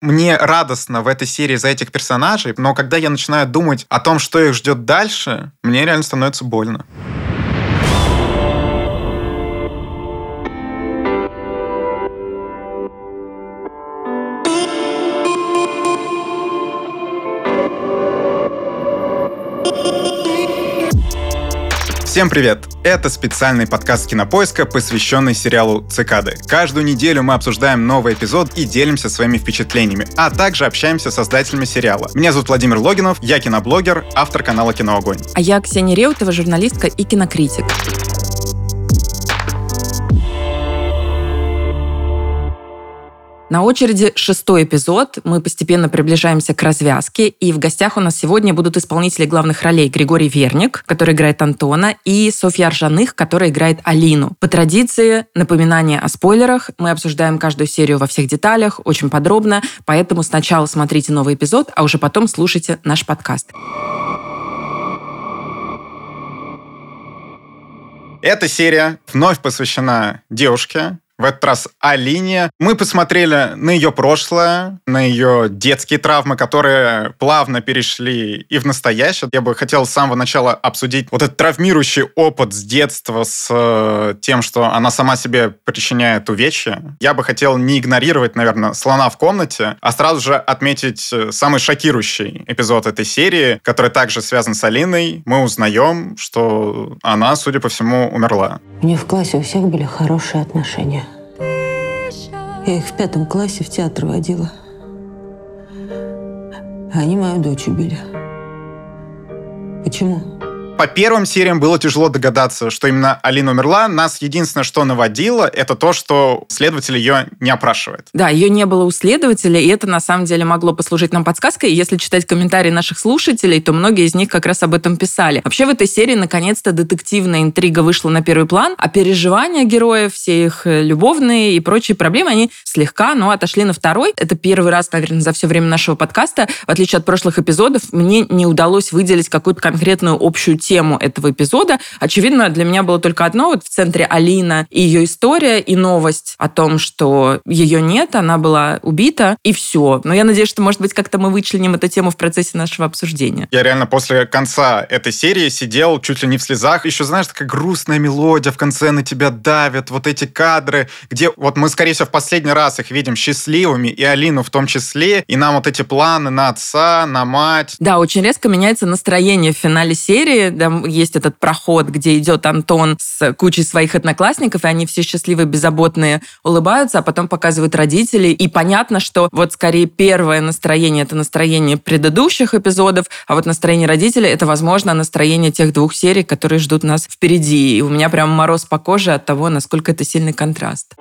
мне радостно в этой серии за этих персонажей, но когда я начинаю думать о том, что их ждет дальше, мне реально становится больно. Всем привет! Это специальный подкаст Кинопоиска, посвященный сериалу «Цикады». Каждую неделю мы обсуждаем новый эпизод и делимся своими впечатлениями, а также общаемся с создателями сериала. Меня зовут Владимир Логинов, я киноблогер, автор канала «Киноогонь». А я Ксения Реутова, журналистка и кинокритик. На очереди шестой эпизод. Мы постепенно приближаемся к развязке. И в гостях у нас сегодня будут исполнители главных ролей Григорий Верник, который играет Антона, и Софья Аржаных, которая играет Алину. По традиции, напоминание о спойлерах. Мы обсуждаем каждую серию во всех деталях, очень подробно. Поэтому сначала смотрите новый эпизод, а уже потом слушайте наш подкаст. Эта серия вновь посвящена девушке, в этот раз Алине. Мы посмотрели на ее прошлое, на ее детские травмы, которые плавно перешли и в настоящее. Я бы хотел с самого начала обсудить вот этот травмирующий опыт с детства с э, тем, что она сама себе причиняет увечья. Я бы хотел не игнорировать, наверное, слона в комнате, а сразу же отметить э, самый шокирующий эпизод этой серии, который также связан с Алиной. Мы узнаем, что она, судя по всему, умерла. У нее в классе у всех были хорошие отношения. Я их в пятом классе в театр водила. Они мою дочь убили. Почему? По первым сериям было тяжело догадаться, что именно Алина умерла. Нас единственное, что наводило, это то, что следователь ее не опрашивает. Да, ее не было у следователя, и это на самом деле могло послужить нам подсказкой. Если читать комментарии наших слушателей, то многие из них как раз об этом писали. Вообще в этой серии наконец-то детективная интрига вышла на первый план, а переживания героев, все их э, любовные и прочие проблемы, они слегка, но отошли на второй. Это первый раз, наверное, за все время нашего подкаста, в отличие от прошлых эпизодов, мне не удалось выделить какую-то конкретную общую тему тему этого эпизода. Очевидно, для меня было только одно. Вот в центре Алина и ее история, и новость о том, что ее нет, она была убита, и все. Но я надеюсь, что, может быть, как-то мы вычленим эту тему в процессе нашего обсуждения. Я реально после конца этой серии сидел чуть ли не в слезах. Еще, знаешь, такая грустная мелодия в конце на тебя давит. Вот эти кадры, где вот мы, скорее всего, в последний раз их видим счастливыми, и Алину в том числе, и нам вот эти планы на отца, на мать. Да, очень резко меняется настроение в финале серии там есть этот проход, где идет Антон с кучей своих одноклассников, и они все счастливые, беззаботные, улыбаются, а потом показывают родителей. И понятно, что вот скорее первое настроение — это настроение предыдущих эпизодов, а вот настроение родителей — это, возможно, настроение тех двух серий, которые ждут нас впереди. И у меня прям мороз по коже от того, насколько это сильный контраст.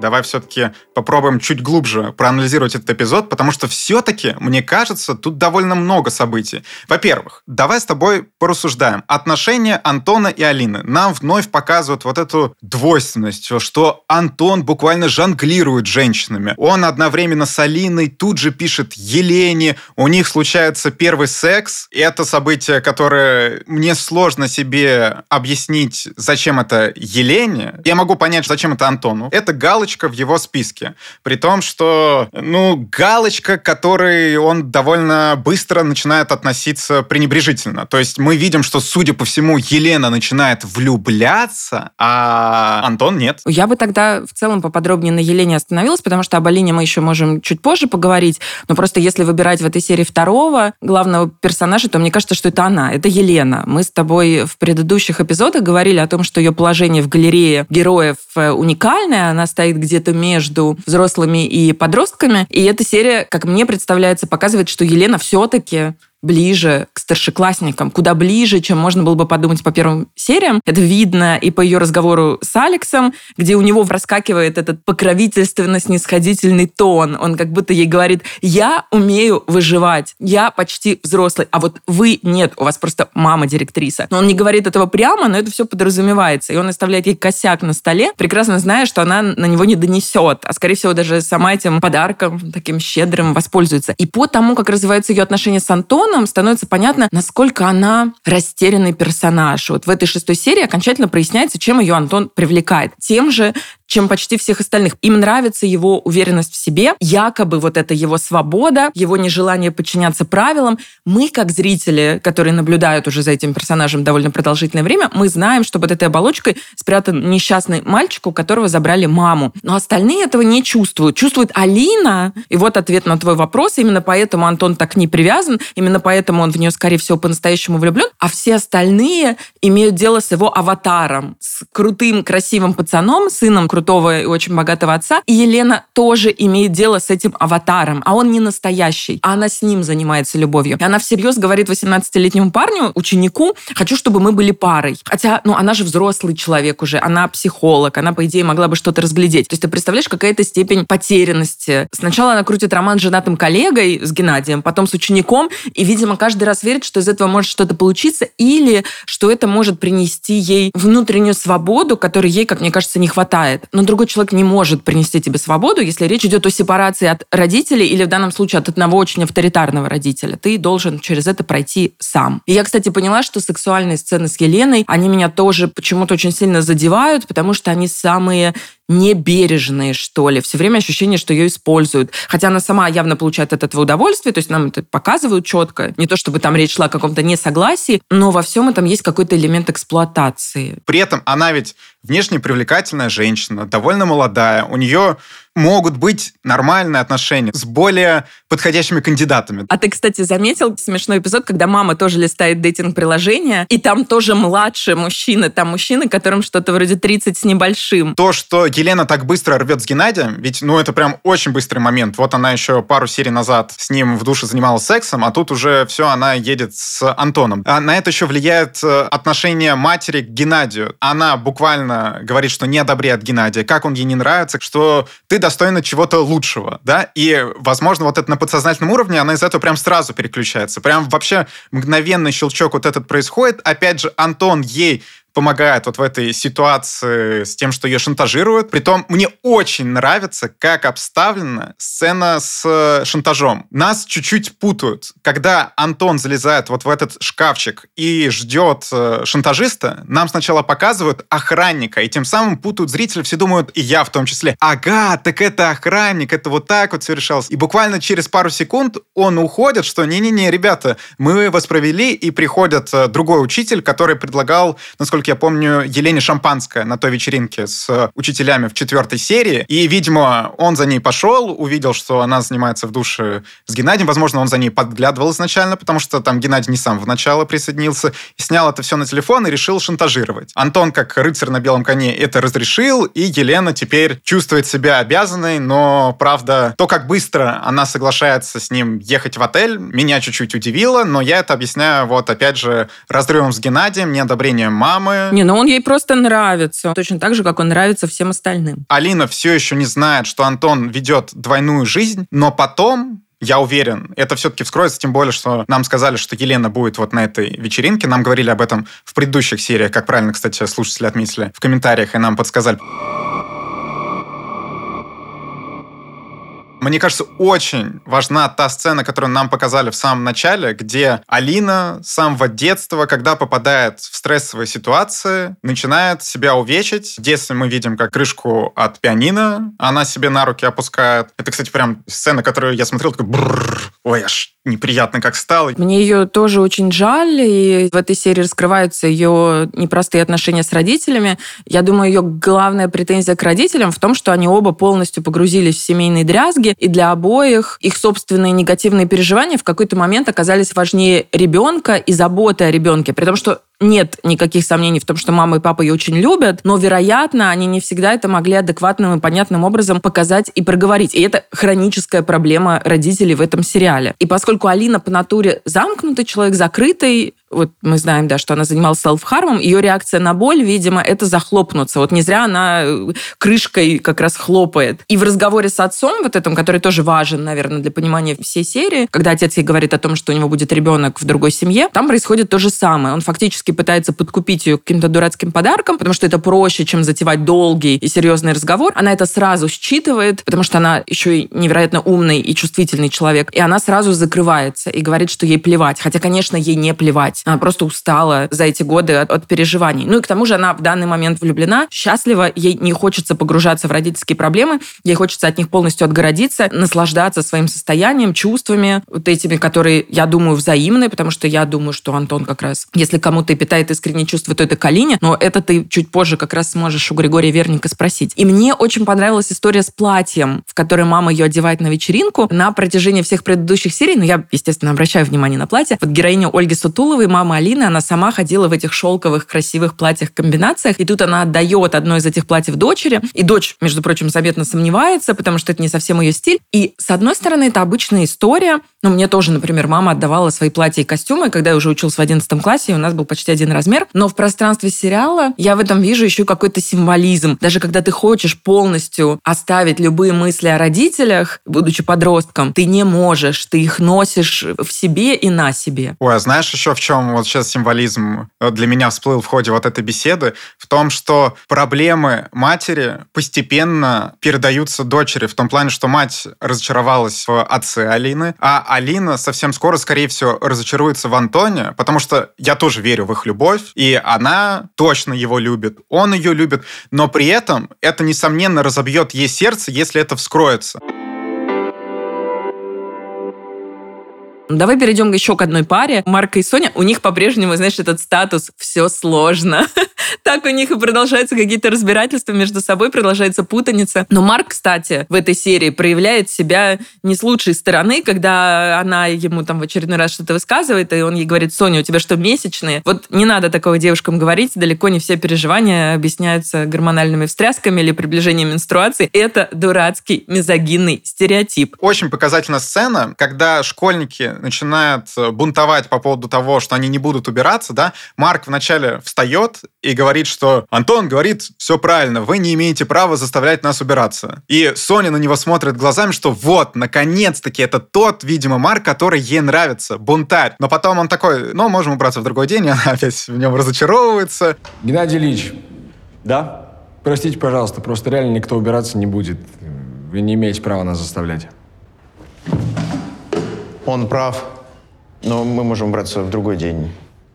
Давай все-таки попробуем чуть глубже проанализировать этот эпизод, потому что все-таки, мне кажется, тут довольно много событий. Во-первых, давай с тобой порассуждаем. Отношения Антона и Алины нам вновь показывают вот эту двойственность, что Антон буквально жонглирует женщинами. Он одновременно с Алиной тут же пишет Елене, у них случается первый секс. Это событие, которое мне сложно себе объяснить, зачем это Елене. Я могу понять, зачем это Антону. Это галочка галочка в его списке. При том, что, ну, галочка, к которой он довольно быстро начинает относиться пренебрежительно. То есть мы видим, что, судя по всему, Елена начинает влюбляться, а Антон нет. Я бы тогда в целом поподробнее на Елене остановилась, потому что об Алине мы еще можем чуть позже поговорить. Но просто если выбирать в этой серии второго главного персонажа, то мне кажется, что это она, это Елена. Мы с тобой в предыдущих эпизодах говорили о том, что ее положение в галерее героев э, уникальное, она стоит где-то между взрослыми и подростками. И эта серия, как мне представляется, показывает, что Елена все-таки ближе к старшеклассникам, куда ближе, чем можно было бы подумать по первым сериям. Это видно и по ее разговору с Алексом, где у него проскакивает этот покровительственно-снисходительный тон. Он как будто ей говорит, я умею выживать, я почти взрослый, а вот вы нет, у вас просто мама директриса. Но он не говорит этого прямо, но это все подразумевается. И он оставляет ей косяк на столе, прекрасно зная, что она на него не донесет, а скорее всего даже сама этим подарком таким щедрым воспользуется. И по тому, как развиваются ее отношения с Антоном, нам становится понятно, насколько она растерянный персонаж. Вот в этой шестой серии окончательно проясняется, чем ее Антон привлекает. Тем же, чем почти всех остальных. Им нравится его уверенность в себе, якобы вот это его свобода, его нежелание подчиняться правилам. Мы, как зрители, которые наблюдают уже за этим персонажем довольно продолжительное время, мы знаем, что под этой оболочкой спрятан несчастный мальчик, у которого забрали маму. Но остальные этого не чувствуют. Чувствует Алина. И вот ответ на твой вопрос. Именно поэтому Антон так не привязан, именно поэтому он в нее, скорее всего, по-настоящему влюблен. А все остальные имеют дело с его аватаром, с крутым, красивым пацаном, сыном крутого и очень богатого отца. И Елена тоже имеет дело с этим аватаром, а он не настоящий, а она с ним занимается любовью. И она всерьез говорит 18-летнему парню, ученику, хочу, чтобы мы были парой. Хотя, ну, она же взрослый человек уже, она психолог, она, по идее, могла бы что-то разглядеть. То есть ты представляешь, какая-то степень потерянности. Сначала она крутит роман с женатым коллегой, с Геннадием, потом с учеником, и, видимо, каждый раз верит, что из этого может что-то получиться, или что это может принести ей внутреннюю свободу, которой ей, как мне кажется, не хватает. Но другой человек не может принести тебе свободу, если речь идет о сепарации от родителей или в данном случае от одного очень авторитарного родителя. Ты должен через это пройти сам. И я, кстати, поняла, что сексуальные сцены с Еленой, они меня тоже почему-то очень сильно задевают, потому что они самые небережные, что ли. Все время ощущение, что ее используют. Хотя она сама явно получает от этого удовольствие, то есть нам это показывают четко. Не то, чтобы там речь шла о каком-то несогласии, но во всем этом есть какой-то элемент эксплуатации. При этом она ведь внешне привлекательная женщина, довольно молодая. У нее могут быть нормальные отношения с более подходящими кандидатами. А ты, кстати, заметил смешной эпизод, когда мама тоже листает дейтинг-приложение, и там тоже младшие мужчины, там мужчины, которым что-то вроде 30 с небольшим. То, что Елена так быстро рвет с Геннадием, ведь, ну, это прям очень быстрый момент. Вот она еще пару серий назад с ним в душе занималась сексом, а тут уже все, она едет с Антоном. А на это еще влияет э, отношение матери к Геннадию. Она буквально говорит, что не одобряет Геннадия, как он ей не нравится, что ты достойна чего-то лучшего, да, и, возможно, вот это на подсознательном уровне, она из этого прям сразу переключается. Прям вообще мгновенный щелчок вот этот происходит. Опять же, Антон ей помогает вот в этой ситуации с тем, что ее шантажируют. Притом мне очень нравится, как обставлена сцена с э, шантажом. Нас чуть-чуть путают. Когда Антон залезает вот в этот шкафчик и ждет э, шантажиста, нам сначала показывают охранника, и тем самым путают зрители, все думают, и я в том числе, ага, так это охранник, это вот так вот все решалось. И буквально через пару секунд он уходит, что не-не-не, ребята, мы вас провели, и приходит э, другой учитель, который предлагал, насколько насколько я помню, Елене Шампанское на той вечеринке с учителями в четвертой серии. И, видимо, он за ней пошел, увидел, что она занимается в душе с Геннадием. Возможно, он за ней подглядывал изначально, потому что там Геннадий не сам в начало присоединился. И снял это все на телефон и решил шантажировать. Антон, как рыцарь на белом коне, это разрешил, и Елена теперь чувствует себя обязанной, но, правда, то, как быстро она соглашается с ним ехать в отель, меня чуть-чуть удивило, но я это объясняю, вот, опять же, разрывом с Геннадием, неодобрением мамы, мамы. Не, ну он ей просто нравится. Точно так же, как он нравится всем остальным. Алина все еще не знает, что Антон ведет двойную жизнь, но потом я уверен, это все-таки вскроется, тем более, что нам сказали, что Елена будет вот на этой вечеринке. Нам говорили об этом в предыдущих сериях, как правильно, кстати, слушатели отметили в комментариях, и нам подсказали. Мне кажется, очень важна та сцена, которую нам показали в самом начале, где Алина с самого детства, когда попадает в стрессовые ситуации, начинает себя увечить. В детстве мы видим, как крышку от пианино она себе на руки опускает. Это, кстати, прям сцена, которую я смотрел, такой ой, аж неприятно как стало. Мне ее тоже очень жаль, и в этой серии раскрываются ее непростые отношения с родителями. Я думаю, ее главная претензия к родителям в том, что они оба полностью погрузились в семейные дрязги, и для обоих их собственные негативные переживания в какой-то момент оказались важнее ребенка и заботы о ребенке. При том, что нет никаких сомнений в том, что мама и папа ее очень любят, но, вероятно, они не всегда это могли адекватным и понятным образом показать и проговорить. И это хроническая проблема родителей в этом сериале. И поскольку Алина по натуре замкнутый человек, закрытый, вот мы знаем, да, что она занималась селф-хармом, ее реакция на боль, видимо, это захлопнуться. Вот не зря она э, крышкой как раз хлопает. И в разговоре с отцом, вот этом, который тоже важен, наверное, для понимания всей серии, когда отец ей говорит о том, что у него будет ребенок в другой семье, там происходит то же самое. Он фактически пытается подкупить ее каким-то дурацким подарком, потому что это проще, чем затевать долгий и серьезный разговор. Она это сразу считывает, потому что она еще и невероятно умный и чувствительный человек. И она сразу закрывается и говорит, что ей плевать. Хотя, конечно, ей не плевать. Она просто устала за эти годы от, от переживаний. Ну и к тому же она в данный момент влюблена, счастлива, ей не хочется погружаться в родительские проблемы, ей хочется от них полностью отгородиться, наслаждаться своим состоянием, чувствами, вот этими, которые, я думаю, взаимные, потому что я думаю, что Антон как раз, если кому-то питает искренние чувства, то это Калине, но это ты чуть позже как раз сможешь у Григория Верника спросить. И мне очень понравилась история с платьем, в которой мама ее одевает на вечеринку. На протяжении всех предыдущих серий, ну, я, естественно, обращаю внимание на платье, вот героиня Ольги Сутуловой, мама Алины, она сама ходила в этих шелковых красивых платьях-комбинациях, и тут она отдает одно из этих платьев дочери, и дочь, между прочим, заветно сомневается, потому что это не совсем ее стиль. И, с одной стороны, это обычная история, но мне тоже, например, мама отдавала свои платья и костюмы, когда я уже учился в 11 классе, и у нас был почти один размер. Но в пространстве сериала я в этом вижу еще какой-то символизм. Даже когда ты хочешь полностью оставить любые мысли о родителях, будучи подростком, ты не можешь, ты их носишь в себе и на себе. Ой, а знаешь еще в чем вот сейчас символизм для меня всплыл в ходе вот этой беседы? В том, что проблемы матери постепенно передаются дочери, в том плане, что мать разочаровалась в отце Алины, а Алина совсем скоро, скорее всего, разочаруется в Антоне, потому что я тоже верю в их любовь, и она точно его любит, он ее любит, но при этом это, несомненно, разобьет ей сердце, если это вскроется. Давай перейдем еще к одной паре. Марка и Соня, у них по-прежнему, знаешь, этот статус «все сложно». так у них и продолжаются какие-то разбирательства между собой, продолжается путаница. Но Марк, кстати, в этой серии проявляет себя не с лучшей стороны, когда она ему там в очередной раз что-то высказывает, и он ей говорит, Соня, у тебя что, месячные? Вот не надо такого девушкам говорить, далеко не все переживания объясняются гормональными встрясками или приближением менструации. Это дурацкий мизогинный стереотип. Очень показательная сцена, когда школьники начинают э, бунтовать по поводу того, что они не будут убираться, да, Марк вначале встает и говорит, что Антон говорит, все правильно, вы не имеете права заставлять нас убираться. И Соня на него смотрит глазами, что вот, наконец-таки, это тот, видимо, Марк, который ей нравится, бунтарь. Но потом он такой, ну, можем убраться в другой день, и она опять в нем разочаровывается. Геннадий Ильич. Да? Простите, пожалуйста, просто реально никто убираться не будет. Вы не имеете права нас заставлять. Он прав, но мы можем браться в другой день.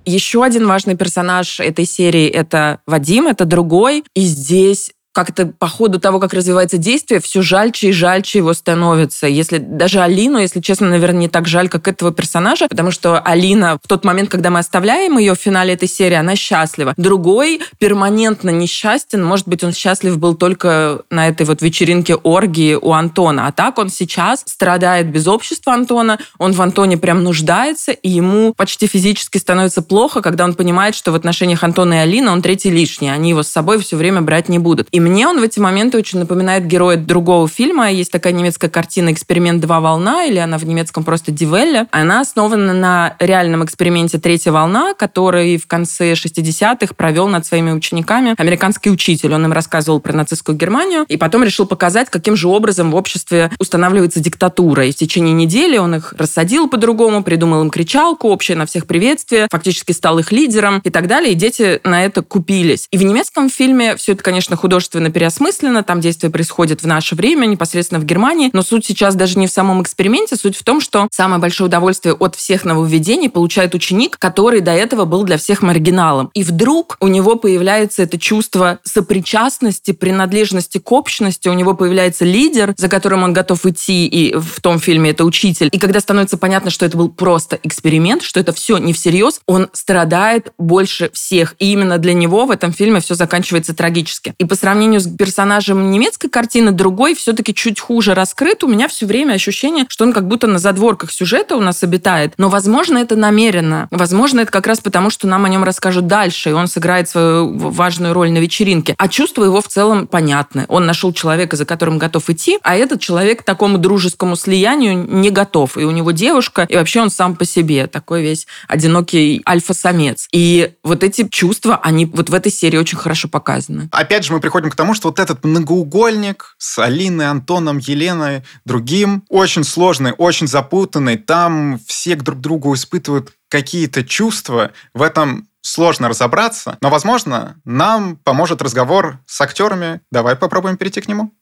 Еще один важный персонаж этой серии — это Вадим, это другой. И здесь как-то по ходу того, как развивается действие, все жальче и жальче его становится. Если даже Алину, если честно, наверное, не так жаль, как этого персонажа, потому что Алина в тот момент, когда мы оставляем ее в финале этой серии, она счастлива. Другой перманентно несчастен. Может быть, он счастлив был только на этой вот вечеринке оргии у Антона. А так он сейчас страдает без общества Антона. Он в Антоне прям нуждается, и ему почти физически становится плохо, когда он понимает, что в отношениях Антона и Алины он третий лишний. Они его с собой все время брать не будут. И мне он в эти моменты очень напоминает героя другого фильма. Есть такая немецкая картина «Эксперимент «Два волна», или она в немецком просто «Дивелле». Она основана на реальном эксперименте «Третья волна», который в конце 60-х провел над своими учениками американский учитель. Он им рассказывал про нацистскую Германию и потом решил показать, каким же образом в обществе устанавливается диктатура. И в течение недели он их рассадил по-другому, придумал им кричалку, общее на всех приветствие, фактически стал их лидером и так далее. И дети на это купились. И в немецком фильме все это, конечно, художественно художественно переосмысленно, там действие происходит в наше время, непосредственно в Германии, но суть сейчас даже не в самом эксперименте, суть в том, что самое большое удовольствие от всех нововведений получает ученик, который до этого был для всех маргиналом. И вдруг у него появляется это чувство сопричастности, принадлежности к общности, у него появляется лидер, за которым он готов идти, и в том фильме это учитель. И когда становится понятно, что это был просто эксперимент, что это все не всерьез, он страдает больше всех. И именно для него в этом фильме все заканчивается трагически. И по сравнению сравнению с персонажем немецкой картины, другой все-таки чуть хуже раскрыт. У меня все время ощущение, что он как будто на задворках сюжета у нас обитает. Но, возможно, это намеренно. Возможно, это как раз потому, что нам о нем расскажут дальше, и он сыграет свою важную роль на вечеринке. А чувства его в целом понятны. Он нашел человека, за которым готов идти, а этот человек к такому дружескому слиянию не готов. И у него девушка, и вообще он сам по себе такой весь одинокий альфа-самец. И вот эти чувства, они вот в этой серии очень хорошо показаны. Опять же, мы приходим к тому, что вот этот многоугольник с Алиной, Антоном, Еленой, другим, очень сложный, очень запутанный. Там все друг другу испытывают какие-то чувства. В этом сложно разобраться, но, возможно, нам поможет разговор с актерами. Давай попробуем перейти к нему.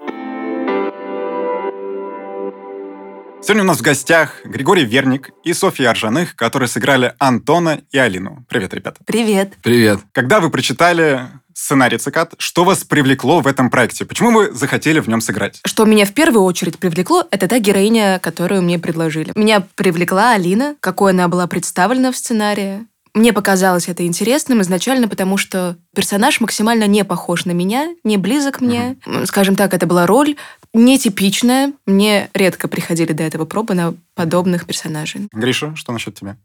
Сегодня у нас в гостях Григорий Верник и Софья Аржаных, которые сыграли Антона и Алину. Привет, ребята. Привет. Привет. Когда вы прочитали сценарий «Цикад», что вас привлекло в этом проекте? Почему вы захотели в нем сыграть? Что меня в первую очередь привлекло, это та героиня, которую мне предложили. Меня привлекла Алина, какой она была представлена в сценарии. Мне показалось это интересным изначально, потому что персонаж максимально не похож на меня, не близок мне. Mm-hmm. Скажем так, это была роль нетипичная. Мне редко приходили до этого пробы на подобных персонажей. Гриша, что насчет тебя?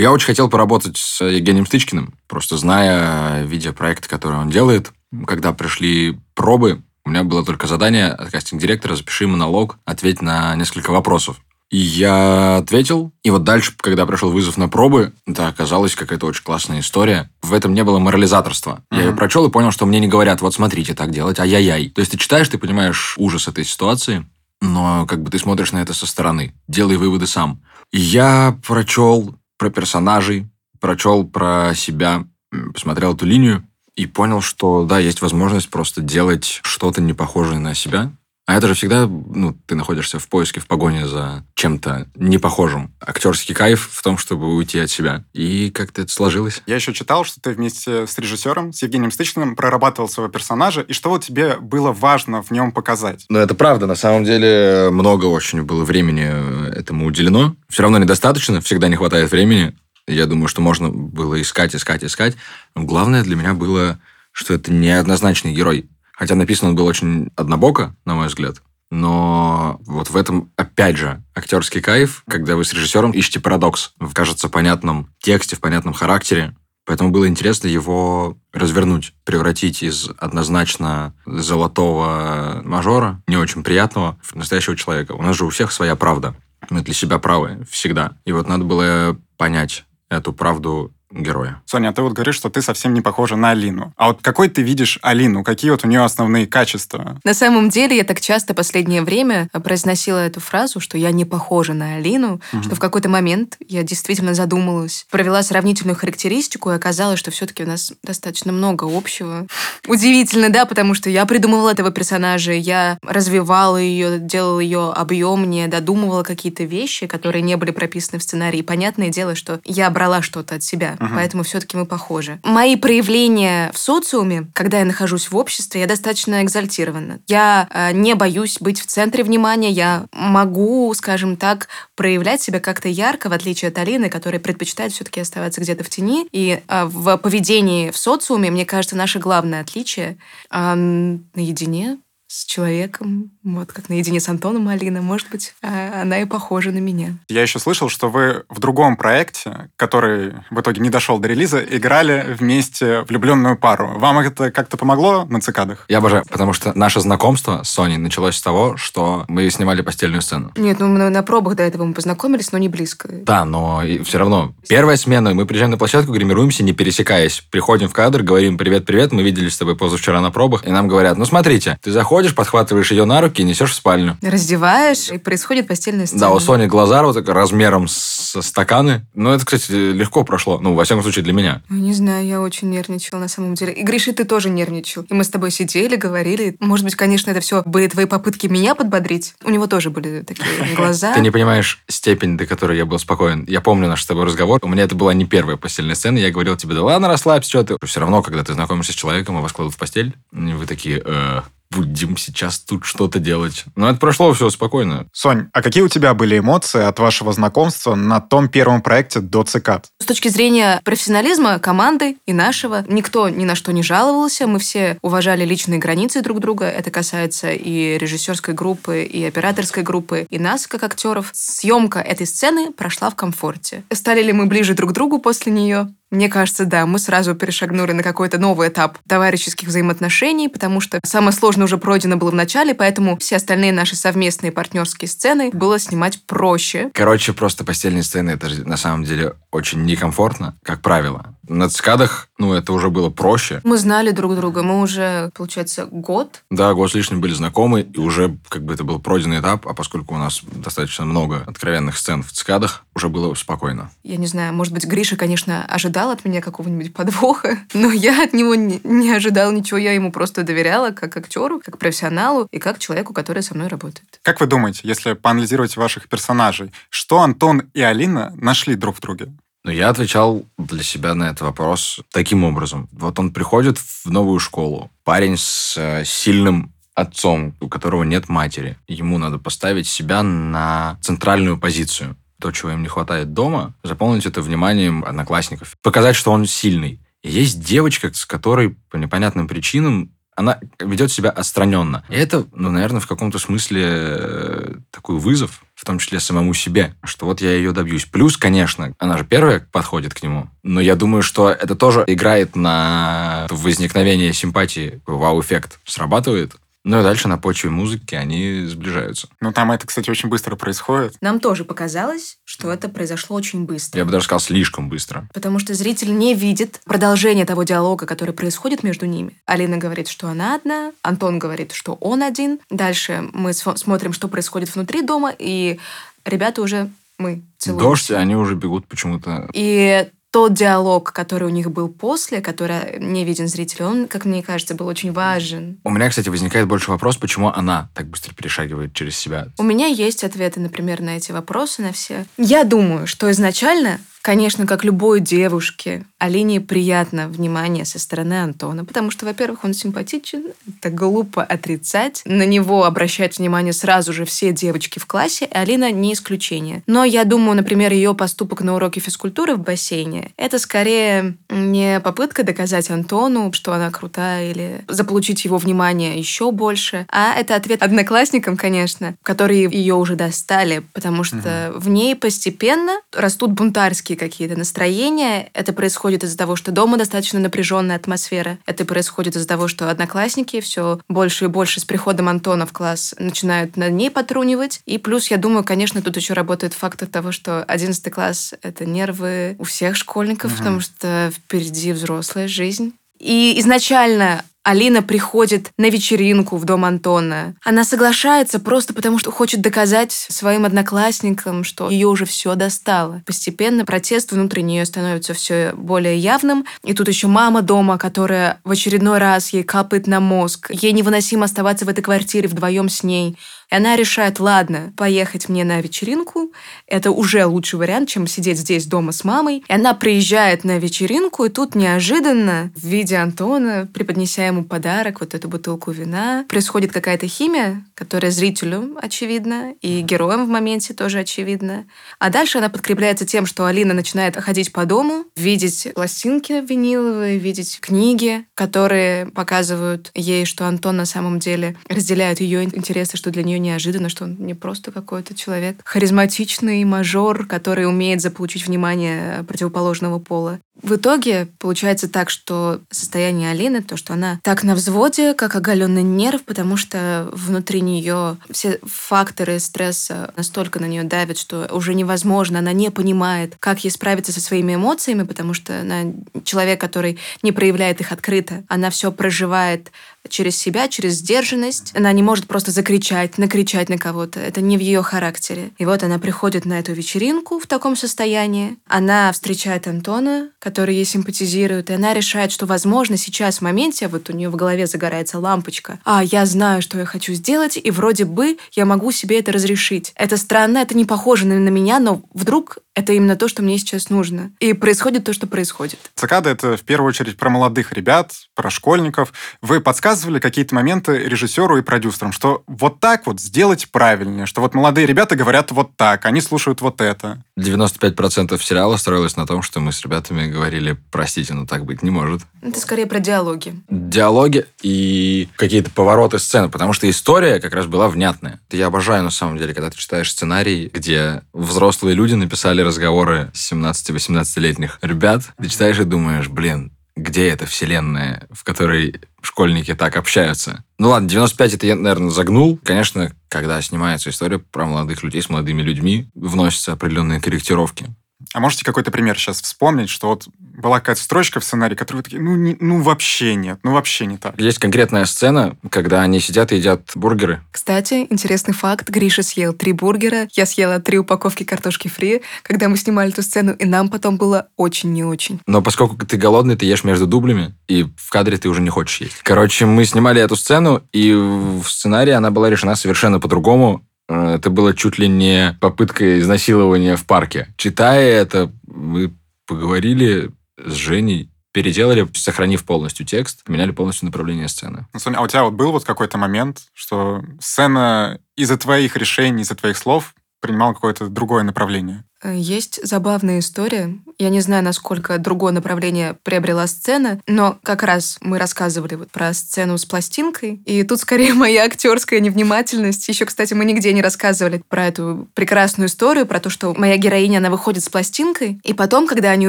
Я очень хотел поработать с Евгением Стычкиным, просто зная, видя проект, который он делает. Когда пришли пробы, у меня было только задание от кастинг-директора «Запиши монолог, ответь на несколько вопросов». И я ответил. И вот дальше, когда пришел вызов на пробы, это оказалась какая-то очень классная история. В этом не было морализаторства. Uh-huh. Я ее прочел и понял, что мне не говорят, вот смотрите, так делать, ай-яй-яй. То есть ты читаешь, ты понимаешь ужас этой ситуации, но как бы ты смотришь на это со стороны. Делай выводы сам. И я прочел про персонажей, прочел про себя, посмотрел эту линию и понял, что да, есть возможность просто делать что-то не похожее на себя, а это же всегда, ну, ты находишься в поиске, в погоне за чем-то непохожим. Актерский кайф в том, чтобы уйти от себя. И как-то это сложилось. Я еще читал, что ты вместе с режиссером, с Евгением Стычным, прорабатывал своего персонажа, и что вот тебе было важно в нем показать? Ну, это правда. На самом деле много очень было времени этому уделено. Все равно недостаточно, всегда не хватает времени. Я думаю, что можно было искать, искать, искать. Но главное для меня было, что это неоднозначный герой. Хотя написан он был очень однобоко, на мой взгляд. Но вот в этом, опять же, актерский кайф, когда вы с режиссером ищете парадокс в, кажется, понятном тексте, в понятном характере. Поэтому было интересно его развернуть, превратить из однозначно золотого мажора, не очень приятного, в настоящего человека. У нас же у всех своя правда. Мы для себя правы всегда. И вот надо было понять эту правду героя. Соня, а ты вот говоришь, что ты совсем не похожа на Алину. А вот какой ты видишь Алину? Какие вот у нее основные качества? На самом деле, я так часто последнее время произносила эту фразу, что я не похожа на Алину, угу. что в какой-то момент я действительно задумалась, провела сравнительную характеристику, и оказалось, что все-таки у нас достаточно много общего. Удивительно, да, потому что я придумывала этого персонажа, я развивала ее, делала ее объемнее, додумывала какие-то вещи, которые не были прописаны в сценарии. понятное дело, что я брала что-то от себя угу. поэтому все-таки мы похожи. Мои проявления в социуме, когда я нахожусь в обществе, я достаточно экзальтирована. Я э, не боюсь быть в центре внимания, я могу, скажем так, проявлять себя как-то ярко, в отличие от Алины, которая предпочитает все-таки оставаться где-то в тени. И э, в поведении в социуме, мне кажется, наше главное отличие э, наедине с человеком, вот как наедине с Антоном Алина, может быть, а, она и похожа на меня. Я еще слышал, что вы в другом проекте, который в итоге не дошел до релиза, играли вместе влюбленную пару. Вам это как-то помогло на цикадах? Я обожаю, потому что наше знакомство с Соней началось с того, что мы снимали постельную сцену. Нет, ну мы на пробах до этого мы познакомились, но не близко. Да, но все равно. Первая смена, мы приезжаем на площадку, гримируемся, не пересекаясь. Приходим в кадр, говорим «Привет-привет, мы виделись с тобой позавчера на пробах». И нам говорят «Ну смотрите, ты заходишь подхватываешь ее на руки и несешь в спальню. Раздеваешь, и происходит постельная сцена. Да, у Сони глаза вот размером с стаканы. Но это, кстати, легко прошло. Ну, во всяком случае, для меня. Не знаю, я очень нервничала на самом деле. И, Гриша, ты тоже нервничал. И мы с тобой сидели, говорили. Может быть, конечно, это все были твои попытки меня подбодрить. У него тоже были такие глаза. Ты не понимаешь степень, до которой я был спокоен. Я помню наш с тобой разговор. У меня это была не первая постельная сцена. Я говорил тебе, да ладно, расслабься, что ты. Все равно, когда ты знакомишься с человеком, и вас кладут в постель, вы такие, э, будем сейчас тут что-то делать. Но это прошло все спокойно. Сонь, а какие у тебя были эмоции от вашего знакомства на том первом проекте до ЦИКАД? С точки зрения профессионализма команды и нашего, никто ни на что не жаловался. Мы все уважали личные границы друг друга. Это касается и режиссерской группы, и операторской группы, и нас, как актеров. Съемка этой сцены прошла в комфорте. Стали ли мы ближе друг к другу после нее? Мне кажется, да, мы сразу перешагнули на какой-то новый этап товарищеских взаимоотношений, потому что самое сложное уже пройдено было в начале, поэтому все остальные наши совместные партнерские сцены было снимать проще. Короче, просто постельные сцены, это на самом деле очень некомфортно, как правило. На цикадах ну, это уже было проще. Мы знали друг друга, мы уже, получается, год. Да, год с лишним были знакомы, и уже как бы это был пройденный этап, а поскольку у нас достаточно много откровенных сцен в цикадах, уже было спокойно. Я не знаю, может быть, Гриша, конечно, ожидал от меня какого-нибудь подвоха, но я от него не, не ожидала ничего, я ему просто доверяла как актеру, как профессионалу и как человеку, который со мной работает. Как вы думаете, если поанализировать ваших персонажей, что Антон и Алина нашли друг в друге? Но я отвечал для себя на этот вопрос таким образом. Вот он приходит в новую школу. Парень с э, сильным отцом, у которого нет матери. Ему надо поставить себя на центральную позицию. То, чего им не хватает дома, заполнить это вниманием одноклассников. Показать, что он сильный. И есть девочка, с которой по непонятным причинам она ведет себя отстраненно. И это, ну, наверное, в каком-то смысле э, такой вызов, в том числе самому себе, что вот я ее добьюсь. Плюс, конечно, она же первая подходит к нему, но я думаю, что это тоже играет на возникновение симпатии, вау-эффект срабатывает. Ну и дальше на почве музыки они сближаются. Ну, там это, кстати, очень быстро происходит. Нам тоже показалось, что это произошло очень быстро. Я бы даже сказал, слишком быстро. Потому что зритель не видит продолжение того диалога, который происходит между ними. Алина говорит, что она одна, Антон говорит, что он один. Дальше мы смотрим, что происходит внутри дома, и ребята уже мы целуемся. Дождь, они уже бегут почему-то. И тот диалог, который у них был после, который не виден зрителю, он, как мне кажется, был очень важен. У меня, кстати, возникает больше вопрос, почему она так быстро перешагивает через себя. У меня есть ответы, например, на эти вопросы, на все. Я думаю, что изначально Конечно, как любой девушке, Алине приятно внимание со стороны Антона, потому что, во-первых, он симпатичен, это глупо отрицать. На него обращают внимание сразу же все девочки в классе, и Алина не исключение. Но я думаю, например, ее поступок на уроке физкультуры в бассейне — это скорее не попытка доказать Антону, что она крутая, или заполучить его внимание еще больше, а это ответ одноклассникам, конечно, которые ее уже достали, потому что угу. в ней постепенно растут бунтарские панические какие-то настроения. Это происходит из-за того, что дома достаточно напряженная атмосфера. Это происходит из-за того, что одноклассники все больше и больше с приходом Антона в класс начинают над ней потрунивать. И плюс, я думаю, конечно, тут еще работает фактор того, что 11 класс — это нервы у всех школьников, угу. потому что впереди взрослая жизнь. И изначально Алина приходит на вечеринку в дом Антона. Она соглашается просто потому, что хочет доказать своим одноклассникам, что ее уже все достало. Постепенно протест внутренний ее становится все более явным. И тут еще мама дома, которая в очередной раз ей капает на мозг. Ей невыносимо оставаться в этой квартире вдвоем с ней. И она решает, ладно, поехать мне на вечеринку. Это уже лучший вариант, чем сидеть здесь дома с мамой. И она приезжает на вечеринку, и тут неожиданно в виде Антона, преподнеся ему подарок, вот эту бутылку вина, происходит какая-то химия, которая зрителю очевидна, и героям в моменте тоже очевидна. А дальше она подкрепляется тем, что Алина начинает ходить по дому, видеть пластинки виниловые, видеть книги, которые показывают ей, что Антон на самом деле разделяет ее интересы, что для нее неожиданно, что он не просто какой-то человек харизматичный мажор, который умеет заполучить внимание противоположного пола. В итоге получается так, что состояние Алины, то, что она так на взводе, как оголенный нерв, потому что внутри нее все факторы стресса настолько на нее давят, что уже невозможно, она не понимает, как ей справиться со своими эмоциями, потому что она человек, который не проявляет их открыто, она все проживает через себя, через сдержанность. Она не может просто закричать, накричать на кого-то. Это не в ее характере. И вот она приходит на эту вечеринку в таком состоянии. Она встречает Антона, который ей симпатизирует, и она решает, что, возможно, сейчас в моменте вот у нее в голове загорается лампочка. А, я знаю, что я хочу сделать, и вроде бы я могу себе это разрешить. Это странно, это не похоже на меня, но вдруг это именно то, что мне сейчас нужно. И происходит то, что происходит. Цикада — это в первую очередь про молодых ребят, про школьников. Вы подсказывали какие-то моменты режиссеру и продюсерам, что вот так вот сделать правильнее, что вот молодые ребята говорят вот так, они слушают вот это. 95% сериала строилось на том, что мы с ребятами говорили, простите, но так быть не может. Это скорее про диалоги. Диалоги и какие-то повороты сцены, потому что история как раз была внятная. Я обожаю, на самом деле, когда ты читаешь сценарий, где взрослые люди написали разговоры 17-18-летних ребят, ты читаешь и думаешь, блин, где эта вселенная, в которой школьники так общаются. Ну ладно, 95 это я, наверное, загнул. Конечно, когда снимается история про молодых людей с молодыми людьми, вносятся определенные корректировки. А можете какой-то пример сейчас вспомнить, что вот была какая-то строчка в сценарии, которую вы такие, ну, не, ну вообще нет, ну вообще не так. Есть конкретная сцена, когда они сидят и едят бургеры. Кстати, интересный факт. Гриша съел три бургера, я съела три упаковки картошки фри, когда мы снимали эту сцену, и нам потом было очень не очень. Но поскольку ты голодный, ты ешь между дублями, и в кадре ты уже не хочешь есть. Короче, мы снимали эту сцену, и в сценарии она была решена совершенно по-другому. Э, Это было чуть ли не попытка изнасилования в парке. Читая это, мы поговорили с Женей, переделали, сохранив полностью текст, поменяли полностью направление сцены. Ну, Соня, а у тебя вот был вот какой-то момент, что сцена из-за твоих решений, из-за твоих слов принимала какое-то другое направление? Э, Есть забавная история. Я не знаю, насколько другое направление приобрела сцена, но как раз мы рассказывали вот про сцену с пластинкой, и тут скорее моя актерская невнимательность. Еще, кстати, мы нигде не рассказывали про эту прекрасную историю, про то, что моя героиня, она выходит с пластинкой, и потом, когда они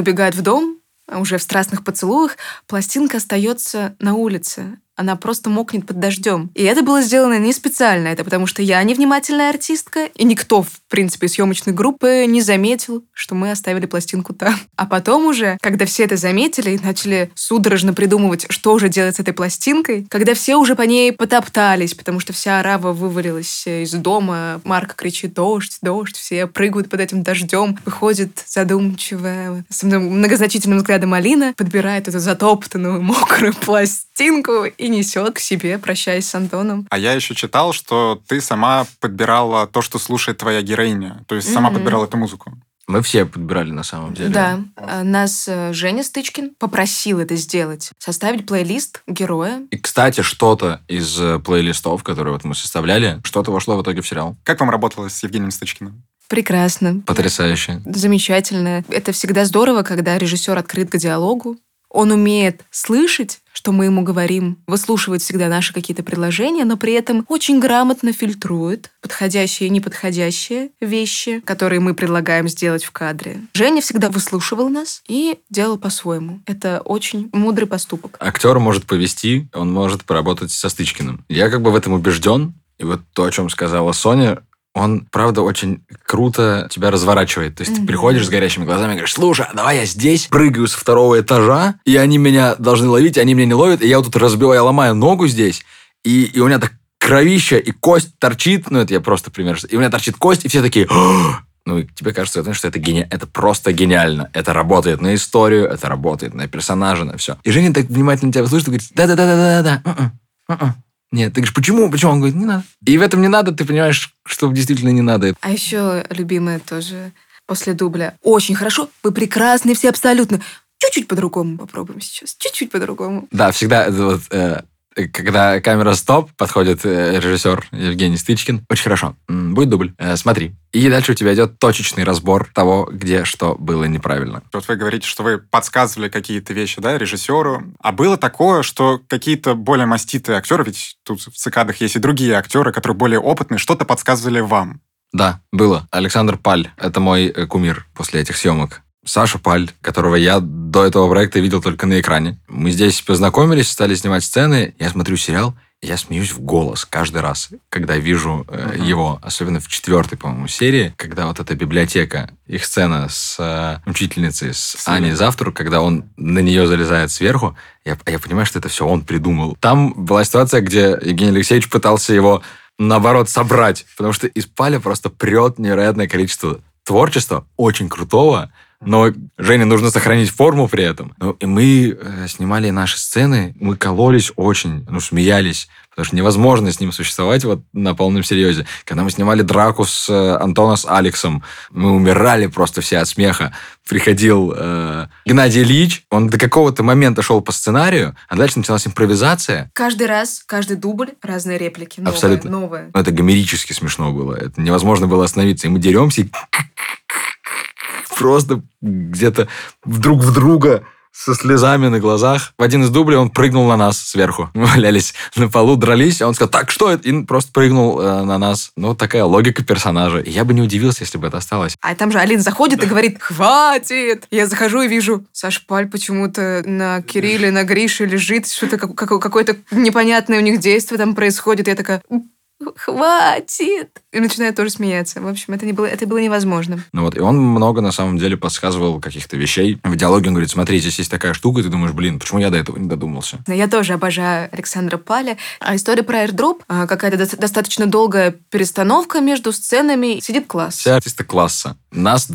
убегают в дом, уже в страстных поцелуях, пластинка остается на улице. Она просто мокнет под дождем. И это было сделано не специально. Это потому что я невнимательная артистка, и никто, в принципе, съемочной группы не заметил, что мы оставили пластинку там. А потом уже, когда все это заметили и начали судорожно придумывать, что же делать с этой пластинкой, когда все уже по ней потоптались, потому что вся арава вывалилась из дома, Марк кричит «Дождь, дождь!», все прыгают под этим дождем, выходит задумчивая, с многозначительным взглядом Алина, подбирает эту затоптанную мокрую пластинку и несет к себе, прощаясь с Антоном. А я еще читал, что ты сама подбирала то, что слушает твоя героиня. То есть сама Мгм. подбирала эту музыку. Мы все подбирали на самом деле. Да, а, нас э, Женя Стычкин попросил это сделать, составить плейлист героя. И, кстати, что-то из э, плейлистов, которые вот мы составляли, что-то вошло в итоге в сериал. Как вам работалось с Евгением Стычкиным? Прекрасно. Потрясающе. Замечательно. Это всегда здорово, когда режиссер открыт к диалогу. Он умеет слышать, что мы ему говорим, выслушивает всегда наши какие-то предложения, но при этом очень грамотно фильтрует подходящие и неподходящие вещи, которые мы предлагаем сделать в кадре. Женя всегда выслушивал нас и делал по-своему. Это очень мудрый поступок. Актер может повести, он может поработать со Стычкиным. Я как бы в этом убежден. И вот то, о чем сказала Соня, он, правда, очень круто тебя разворачивает. То есть ты Мгм. приходишь с горящими глазами и говоришь, слушай, а давай я здесь прыгаю с второго этажа, и они меня должны ловить, они меня не ловят, и я вот тут разбиваю, ломаю ногу здесь, и, и у меня так кровища, и кость торчит, ну, это я просто пример, и у меня торчит кость, и все такие, ну, и тебе кажется, знаешь, что это, гени... это просто гениально. Это работает на историю, это работает на персонажа, на все. И Женя так внимательно тебя слушает и говорит, да-да-да-да-да-да, м-м, м-м». Нет, ты говоришь, почему? Почему? Он говорит, не надо. И в этом не надо, ты понимаешь, что действительно не надо. А еще любимая тоже после дубля. Очень хорошо, вы прекрасны все абсолютно. Чуть-чуть по-другому попробуем сейчас. Чуть-чуть по-другому. Да, всегда это вот, э, когда камера стоп, подходит э, режиссер Евгений Стычкин. Очень хорошо. Будет дубль. Э, смотри. И дальше у тебя идет точечный разбор того, где что было неправильно. Вот вы говорите, что вы подсказывали какие-то вещи, да, режиссеру. А было такое, что какие-то более маститые актеры, ведь тут в цикадах есть и другие актеры, которые более опытные, что-то подсказывали вам. Да, было. Александр Паль. Это мой э, кумир после этих съемок. Саша Паль, которого я до этого проекта видел только на экране. Мы здесь познакомились, стали снимать сцены. Я смотрю сериал, и я смеюсь в голос каждый раз, когда вижу э, Мгм. его. Особенно в четвертой, по-моему, серии, когда вот эта библиотека, их сцена с э, учительницей, с С Аней Аней. Завтра, когда он на нее залезает сверху, я, я понимаю, что это все он придумал. Там была ситуация, где Евгений Алексеевич пытался его наоборот, собрать. Потому что из Паля просто прет невероятное количество творчества, очень крутого, но Жене нужно сохранить форму при этом. Ну, и мы э, снимали наши сцены, мы кололись очень, ну, смеялись, потому что невозможно с ним существовать вот на полном серьезе. Когда мы снимали драку с э, Антоном с Алексом, мы умирали просто все от смеха. Приходил э, Геннадий Ильич, он до какого-то момента шел по сценарию, а дальше началась импровизация. Каждый раз, каждый дубль, разные реплики. Новые, Абсолютно. новые. Ну, Это гомерически смешно было. Это невозможно было остановиться. И мы деремся и просто где-то друг в друга со слезами на глазах. В один из дублей он прыгнул на нас сверху. Мы валялись на полу, дрались, а он сказал, так, что это? И просто прыгнул э, на нас. Ну, такая логика персонажа. И я бы не удивился, если бы это осталось. А там же Алина заходит и говорит, хватит! Я захожу и вижу, Саш Паль почему-то на Кирилле, на Грише лежит, что-то как- какое-то непонятное у них действие там происходит. Я такая, хватит. И начинаю тоже смеяться. В общем, это, не было, это было невозможно. Ну вот, и он много, на самом деле, подсказывал каких-то вещей. В диалоге он говорит, смотри, здесь есть такая штука, и ты думаешь, блин, почему я до этого не додумался? Я тоже обожаю Александра Паля. А история про airdrop, а, какая-то до- достаточно долгая перестановка между сценами. Сидит класс. Все артисты класса. Нас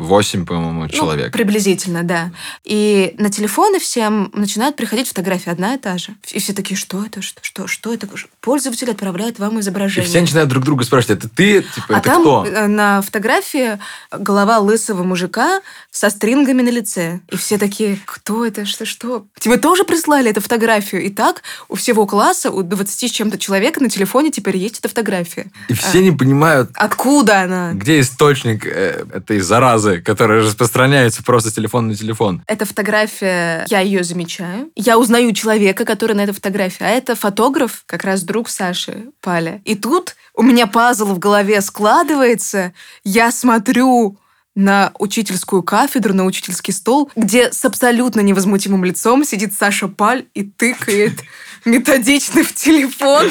28, по-моему, Ну, человек. приблизительно, да. И на телефоны всем начинают приходить фотографии одна и та же. И все такие, что это, что, что, что это? Пользователь отправляет вам И изображение. все начинают друг друга спрашивать, это ты? Типа, а это там кто? э, на фотографии голова лысого мужика со стрингами на лице. И все такие, кто это, что, что? Тебе тоже прислали эту фотографию? И так у всего класса, у 20 с чем-то человек на телефоне теперь есть эта фотография. И все не понимают, Откуда она? где источник э, этой заразы, которая распространяется просто с телефона на телефон. Эта фотография, я ее замечаю. Я узнаю человека, который на этой фотографии. А это фотограф, как раз друг Саши Паля. И тут у меня пазл в голове складывается. Я смотрю на учительскую кафедру, на учительский стол, где с абсолютно невозмутимым лицом сидит Саша Паль и тыкает методично в телефон,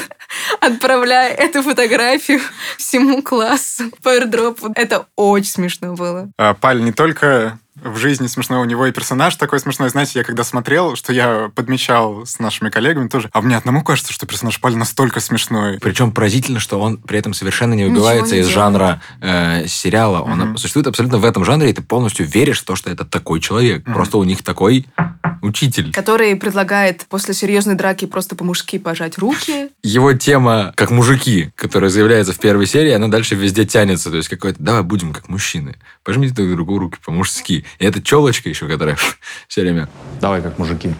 отправляя эту фотографию всему классу по airdrop. Это очень смешно было. А, Паль не только в жизни смешной, у него и персонаж такой смешной. Знаете, я когда смотрел, что я подмечал с нашими коллегами тоже, а мне одному кажется, что персонаж Паль настолько смешной. Причем поразительно, что он при этом совершенно не выбивается не из делает. жанра э, сериала. Он Мгм. существует абсолютно в этом жанре, и ты полностью веришь в то, что это такой человек. Мгм. Просто у них такой учитель. который предлагает после серьезной драки просто по-мужски пожать руки. Его тема как мужики, которая заявляется в первой серии, она дальше везде тянется. То есть какой-то «давай будем как мужчины». Пожмите друг другу руки по-мужски. И эта челочка еще, которая все время Давай, как мужики.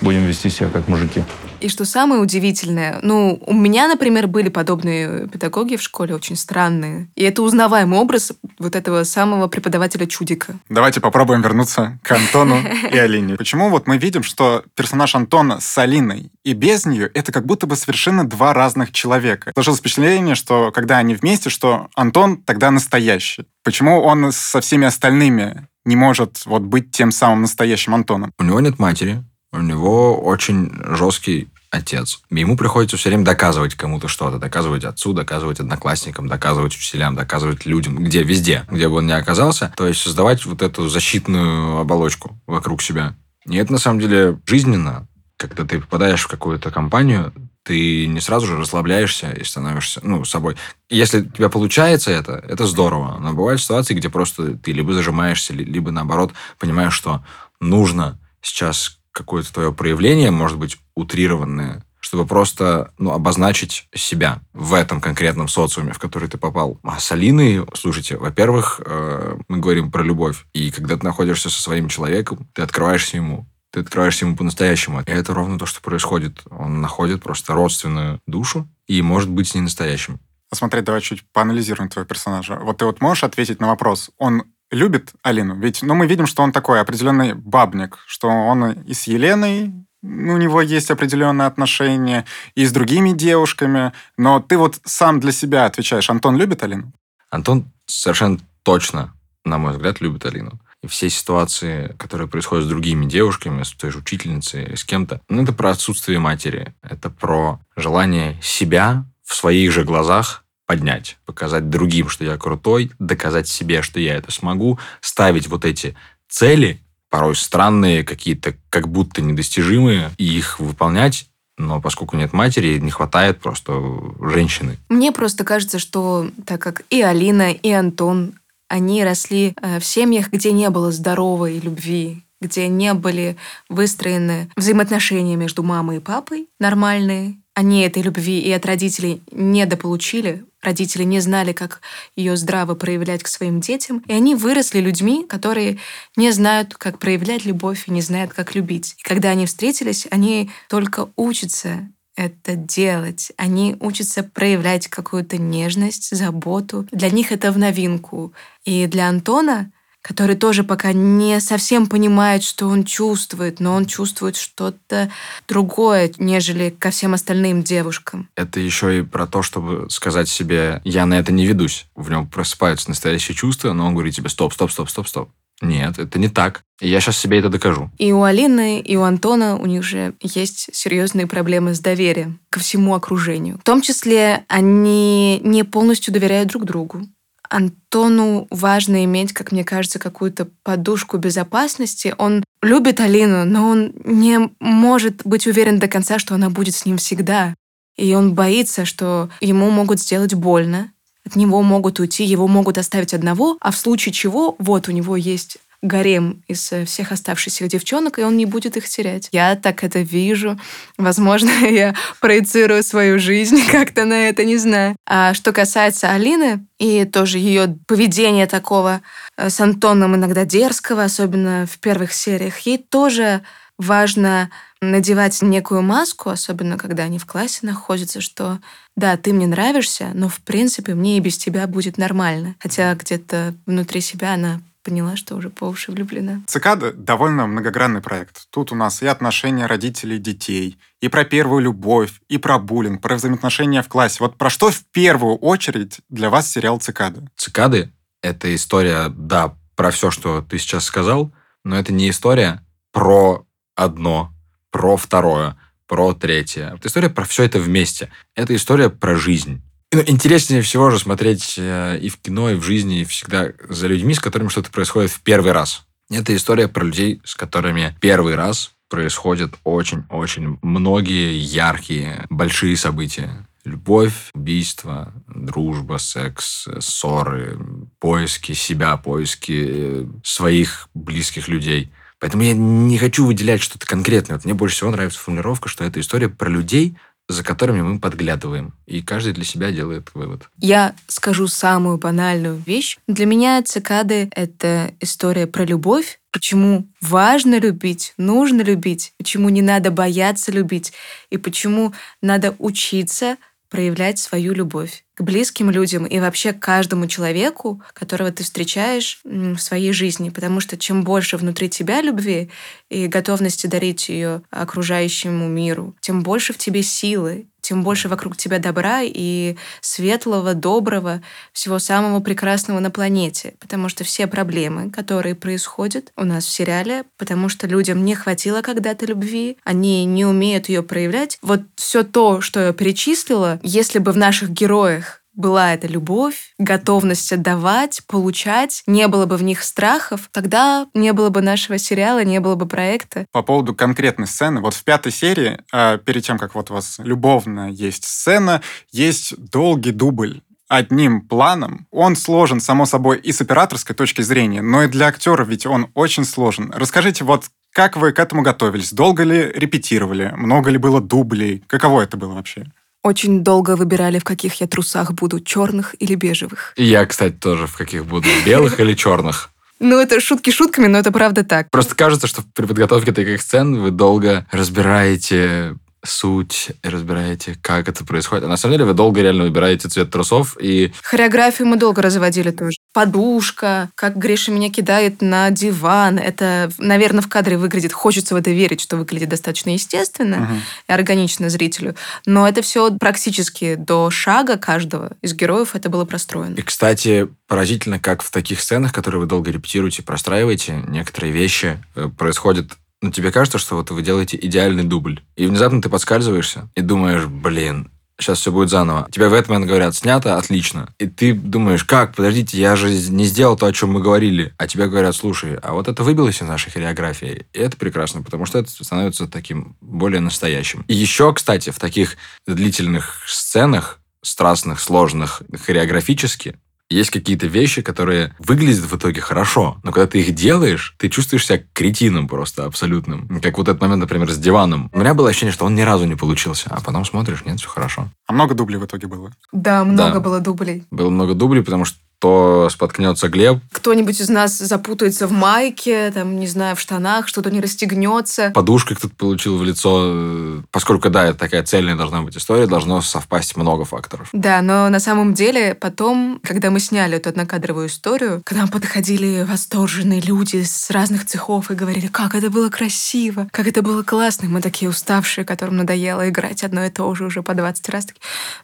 Будем вести себя как мужики. И что самое удивительное, ну, у меня, например, были подобные педагоги в школе, очень странные. И это узнаваемый образ вот этого самого преподавателя чудика. Давайте попробуем вернуться к Антону и Алине. Почему вот мы видим, что персонаж Антона с Алиной и без нее это как будто бы совершенно два разных человека. Сложилось впечатление, что когда они вместе, что Антон тогда настоящий. Почему он со всеми остальными не может вот быть тем самым настоящим Антоном? У него нет матери, у него очень жесткий отец. Ему приходится все время доказывать кому-то что-то. Доказывать отцу, доказывать одноклассникам, доказывать учителям, доказывать людям, где, везде, где бы он ни оказался. То есть создавать вот эту защитную оболочку вокруг себя. И это на самом деле жизненно. Когда ты попадаешь в какую-то компанию, ты не сразу же расслабляешься и становишься, ну, собой. Если у тебя получается это, это здорово. Но бывают ситуации, где просто ты либо зажимаешься, ли- либо наоборот понимаешь, что нужно сейчас какое-то твое проявление, может быть, утрированное, чтобы просто ну, обозначить себя в этом конкретном социуме, в который ты попал. А с Алиной, слушайте, во-первых, э, мы говорим про любовь. И когда ты находишься со своим человеком, ты открываешься ему. Ты открываешься ему по-настоящему. И это ровно то, что происходит. Он находит просто родственную душу и может быть с ней настоящим. Посмотреть, давай чуть поанализируем твоего персонажа. Вот ты вот можешь ответить на вопрос, он любит Алину? Ведь, ну, мы видим, что он такой определенный бабник, что он и с Еленой, ну, у него есть определенные отношения, и с другими девушками, но ты вот сам для себя отвечаешь, Антон любит Алину? Антон совершенно точно, на мой взгляд, любит Алину. И все ситуации, которые происходят с другими девушками, с той же учительницей, с кем-то, ну, это про отсутствие матери. Это про желание себя в своих же глазах поднять, показать другим, что я крутой, доказать себе, что я это смогу, ставить вот эти цели, порой странные, какие-то как будто недостижимые, и их выполнять, но поскольку нет матери, не хватает просто женщины. Мне просто кажется, что так как и Алина, и Антон, они росли э, в семьях, где не было здоровой любви, где не были выстроены взаимоотношения между мамой и папой нормальные. Они этой любви и от родителей недополучили. Родители не знали, как ее здраво проявлять к своим детям. И они выросли людьми, которые не знают, как проявлять любовь и не знают, как любить. И когда они встретились, они только учатся это делать. Они учатся проявлять какую-то нежность, заботу. Для них это в новинку. И для Антона, который тоже пока не совсем понимает, что он чувствует, но он чувствует что-то другое, нежели ко всем остальным девушкам. это еще и про то, чтобы сказать себе, я на это не ведусь. В нем просыпаются настоящие чувства, но он говорит тебе, стоп, стоп, стоп, стоп, стоп. Нет, это не так. И я сейчас себе это докажу. И у Алины, и у Антона у них же есть серьезные проблемы с доверием ко всему окружению. В том числе они не полностью доверяют друг другу. Антону важно иметь, как мне кажется, какую-то подушку безопасности. Он любит Алину, но он не может быть уверен до конца, что она будет с ним всегда. И он боится, что ему могут сделать больно, от него могут уйти, его могут оставить одного, а в случае чего, вот у него есть гарем из э, всех оставшихся девчонок, и он не будет их терять. Я так это вижу. Возможно, я проецирую свою жизнь как-то на это, не знаю. А что касается Алины и тоже ее поведения такого э, с Антоном иногда дерзкого, особенно в первых сериях, ей тоже важно надевать некую маску, особенно когда они в классе находятся, что да, ты мне нравишься, но в принципе мне и без тебя будет нормально. Хотя где-то внутри себя она поняла, что уже по уши влюблена. «Цикада» — довольно многогранный проект. Тут у нас и отношения родителей детей, и про первую любовь, и про буллинг, про взаимоотношения в классе. Вот про что в первую очередь для вас сериал «Цикады»? «Цикады» — это история, да, про все, что ты сейчас сказал, но это не история про одно, про второе, про третье. Это история про все это вместе. Это история про жизнь. Ну, интереснее всего же смотреть э, и в кино, и в жизни, и всегда за людьми, с которыми что-то происходит в первый раз. Это история про людей, с которыми первый раз происходят очень-очень многие яркие, большие события. Любовь, убийство, дружба, секс, ссоры, поиски себя, поиски э, своих близких людей. Поэтому я не хочу выделять что-то конкретное. Вот мне больше всего нравится формулировка, что это история про людей, за которыми мы подглядываем. И каждый для себя делает вывод. Я скажу самую банальную вещь. Для меня цикады — это история про любовь, почему важно любить, нужно любить, почему не надо бояться любить, и почему надо учиться проявлять свою любовь к близким людям и вообще к каждому человеку, которого ты встречаешь в своей жизни. Потому что чем больше внутри тебя любви и готовности дарить ее окружающему миру, тем больше в тебе силы, тем больше вокруг тебя добра и светлого, доброго, всего самого прекрасного на планете. Потому что все проблемы, которые происходят у нас в сериале, потому что людям не хватило когда-то любви, они не умеют ее проявлять. Вот все то, что я перечислила, если бы в наших героях была эта любовь, готовность отдавать, получать, не было бы в них страхов, тогда не было бы нашего сериала, не было бы проекта. По поводу конкретной сцены, вот в пятой серии, э, перед тем, как вот у вас любовная есть сцена, есть долгий дубль одним планом. Он сложен, само собой, и с операторской точки зрения, но и для актера ведь он очень сложен. Расскажите, вот как вы к этому готовились? Долго ли репетировали? Много ли было дублей? Каково это было вообще? Очень долго выбирали, в каких я трусах буду, черных или бежевых. И я, кстати, тоже в каких буду, белых или черных. Ну, это шутки шутками, но это правда так. Просто кажется, что при подготовке таких сцен вы долго разбираете суть, разбираете, как это происходит. А на самом деле вы долго реально выбираете цвет трусов и... Хореографию мы долго разводили тоже. Подушка, как Гриша меня кидает на диван. Это, наверное, в кадре выглядит... Хочется в это верить, что выглядит достаточно естественно uh-huh. и органично зрителю. Но это все практически до шага каждого из героев это было простроено. И, кстати, поразительно, как в таких сценах, которые вы долго репетируете, простраиваете, некоторые вещи э, происходят но тебе кажется, что вот вы делаете идеальный дубль. И внезапно ты подскальзываешься и думаешь, блин, сейчас все будет заново. Тебе в момент говорят, снято, отлично. И ты думаешь, как, подождите, я же не сделал то, о чем мы говорили. А тебе говорят, слушай, а вот это выбилось из нашей хореографии. И это прекрасно, потому что это становится таким более настоящим. И еще, кстати, в таких длительных сценах, страстных, сложных, хореографически, есть какие-то вещи, которые выглядят в итоге хорошо, но когда ты их делаешь, ты чувствуешь себя кретином просто абсолютным. Как вот этот момент, например, с диваном. У меня было ощущение, что он ни разу не получился, а потом смотришь, нет, все хорошо. А много дублей в итоге было? Да, много да. было дублей. Было много дублей, потому что то споткнется Глеб. Кто-нибудь из нас запутается в майке, там, не знаю, в штанах, что-то не расстегнется. Подушкой кто-то получил в лицо. Поскольку, да, это такая цельная должна быть история, должно совпасть много факторов. Да, но на самом деле потом, когда мы сняли эту однокадровую историю, к нам подходили восторженные люди с разных цехов и говорили, как это было красиво, как это было классно. Мы такие уставшие, которым надоело играть одно и то же уже по 20 раз.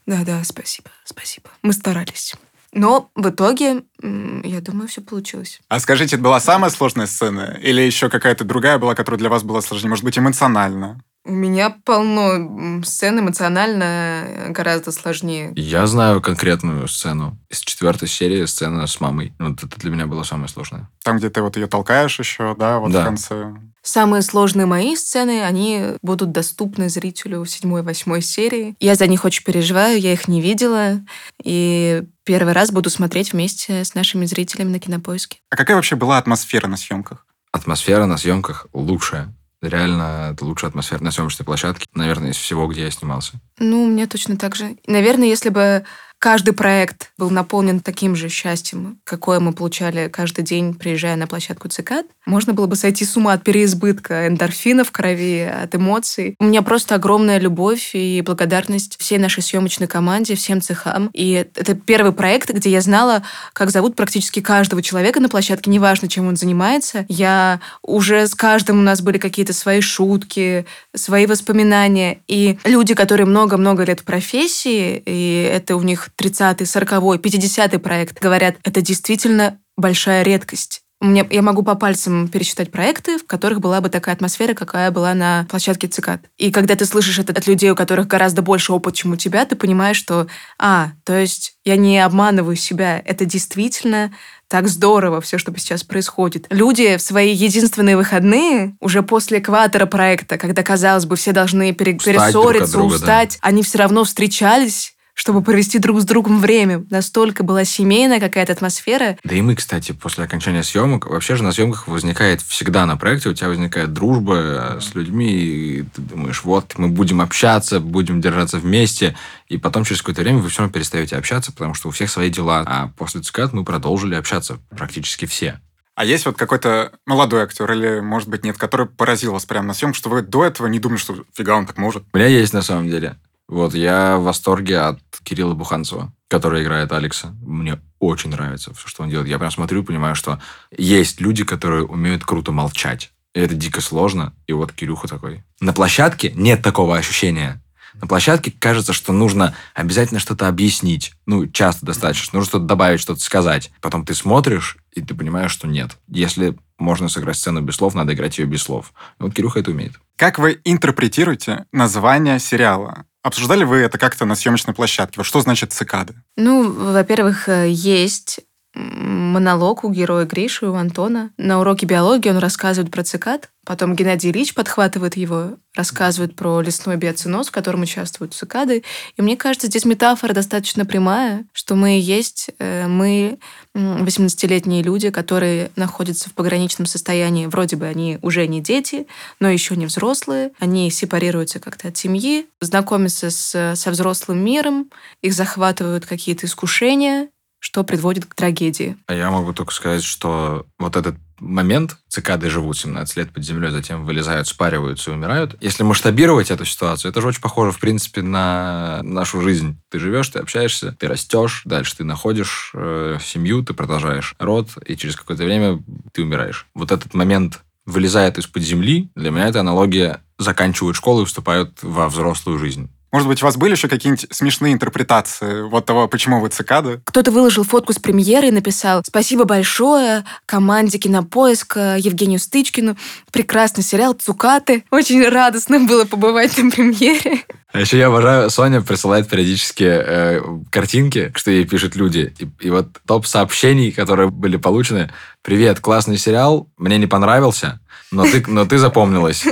Да-да, спасибо, спасибо. Мы старались. Но в итоге, я думаю, все получилось. А скажите, это была самая сложная сцена? Или еще какая-то другая была, которая для вас была сложнее? Может быть, эмоционально? У меня полно сцен эмоционально э, гораздо сложнее. Я знаю конкретную сцену. Из четвертой серии сцена с мамой. Вот это для меня было самое сложное. Там, где ты вот ее толкаешь еще, да, вот Да. в конце. Самые сложные мои сцены, они будут доступны зрителю в седьмой, восьмой серии. Я за них очень переживаю, я их не видела. И первый раз буду смотреть вместе с нашими зрителями на кинопоиске. А какая вообще была атмосфера на съемках? Атмосфера на съемках лучшая. Реально, это лучшая атмосфера на съемочной площадке, наверное, из всего, где я снимался. Ну, меня точно так же. Наверное, если бы каждый проект был наполнен таким же счастьем, какое мы получали каждый день, приезжая на площадку ЦИКАД, можно было бы сойти с ума от переизбытка эндорфина в крови, от эмоций. У меня просто огромная любовь и благодарность всей нашей съемочной команде, всем цехам. И это первый проект, где я знала, как зовут практически каждого человека на площадке, неважно, чем он занимается. Я уже с каждым у нас были какие-то свои шутки, свои воспоминания. И люди, которые много-много лет в профессии, и это у них 30-й, 40-й, 50-й проект, говорят, это действительно большая редкость. Меня, я могу по пальцам пересчитать проекты, в которых была бы такая атмосфера, какая была на площадке ЦИКАД. И когда ты слышишь это от людей, у которых гораздо больше опыт, чем у тебя, ты понимаешь, что, а, то есть я не обманываю себя, это действительно так здорово все, что сейчас происходит. Люди в свои единственные выходные, уже после экватора проекта, когда, казалось бы, все должны пере- Устать друг друга, да. устать, они все равно встречались, чтобы провести друг с другом время. Настолько была семейная какая-то атмосфера. Да и мы, кстати, после окончания съемок, вообще же на съемках возникает всегда на проекте, у тебя возникает дружба э, с людьми, и ты думаешь, вот, мы будем общаться, будем держаться вместе, и потом через какое-то время вы все равно перестаете общаться, потому что у всех свои дела. А после ЦКАД мы продолжили общаться практически все. А есть вот какой-то молодой актер или, может быть, нет, который поразил вас прямо на съемках, что вы до этого не думали, что фига он так может? У меня есть на самом деле. Вот, я в восторге от Кирилла Буханцева, который играет Алекса. Мне очень нравится все, что он делает. Я прям смотрю и понимаю, что есть люди, которые умеют круто молчать. И это дико сложно. И вот Кирюха такой. На площадке нет такого ощущения. На площадке кажется, что нужно обязательно что-то объяснить. Ну, часто достаточно. Нужно что-то добавить, что-то сказать. Потом ты смотришь, и ты понимаешь, что нет. Если можно сыграть сцену без слов, надо играть ее без слов. И вот Кирюха это умеет. Как вы интерпретируете название сериала? Обсуждали вы это как-то на съемочной площадке? Вот что значит цикады? Ну, во-первых, э, есть монолог у героя Гриши, у Антона. На уроке биологии он рассказывает про цикад. Потом Геннадий Ильич подхватывает его, рассказывает про лесной биоциноз, в котором участвуют цикады. И мне кажется, здесь метафора достаточно прямая, что мы есть, э, мы м, 18-летние люди, которые находятся в пограничном состоянии. Вроде бы они уже не дети, но еще не взрослые. Они сепарируются как-то от семьи, знакомятся с, со взрослым миром, их захватывают какие-то искушения, что приводит к трагедии. А я могу только сказать, что вот этот момент, цикады живут 17 лет под землей, затем вылезают, спариваются и умирают. Если масштабировать эту ситуацию, это же очень похоже, в принципе, на нашу жизнь. Ты живешь, ты общаешься, ты растешь, дальше ты находишь э, семью, ты продолжаешь род, и через какое-то время ты умираешь. Вот этот момент вылезает из-под земли, для меня это аналогия заканчивают школу и вступают во взрослую жизнь. Может быть, у вас были еще какие-нибудь смешные интерпретации вот того, почему вы цикады? Кто-то выложил фотку с премьеры и написал «Спасибо большое команде Кинопоиска, Евгению Стычкину. Прекрасный сериал «Цукаты». Очень радостно было побывать на премьере». А еще я обожаю, Соня присылает периодически э, картинки, что ей пишут люди. И, и вот топ сообщений, которые были получены. Привет, классный сериал, мне не понравился, но ты, но ты запомнилась.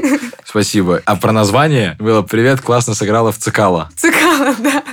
Спасибо. А про название было «Привет, классно сыграла в Цикало». Цикало, да.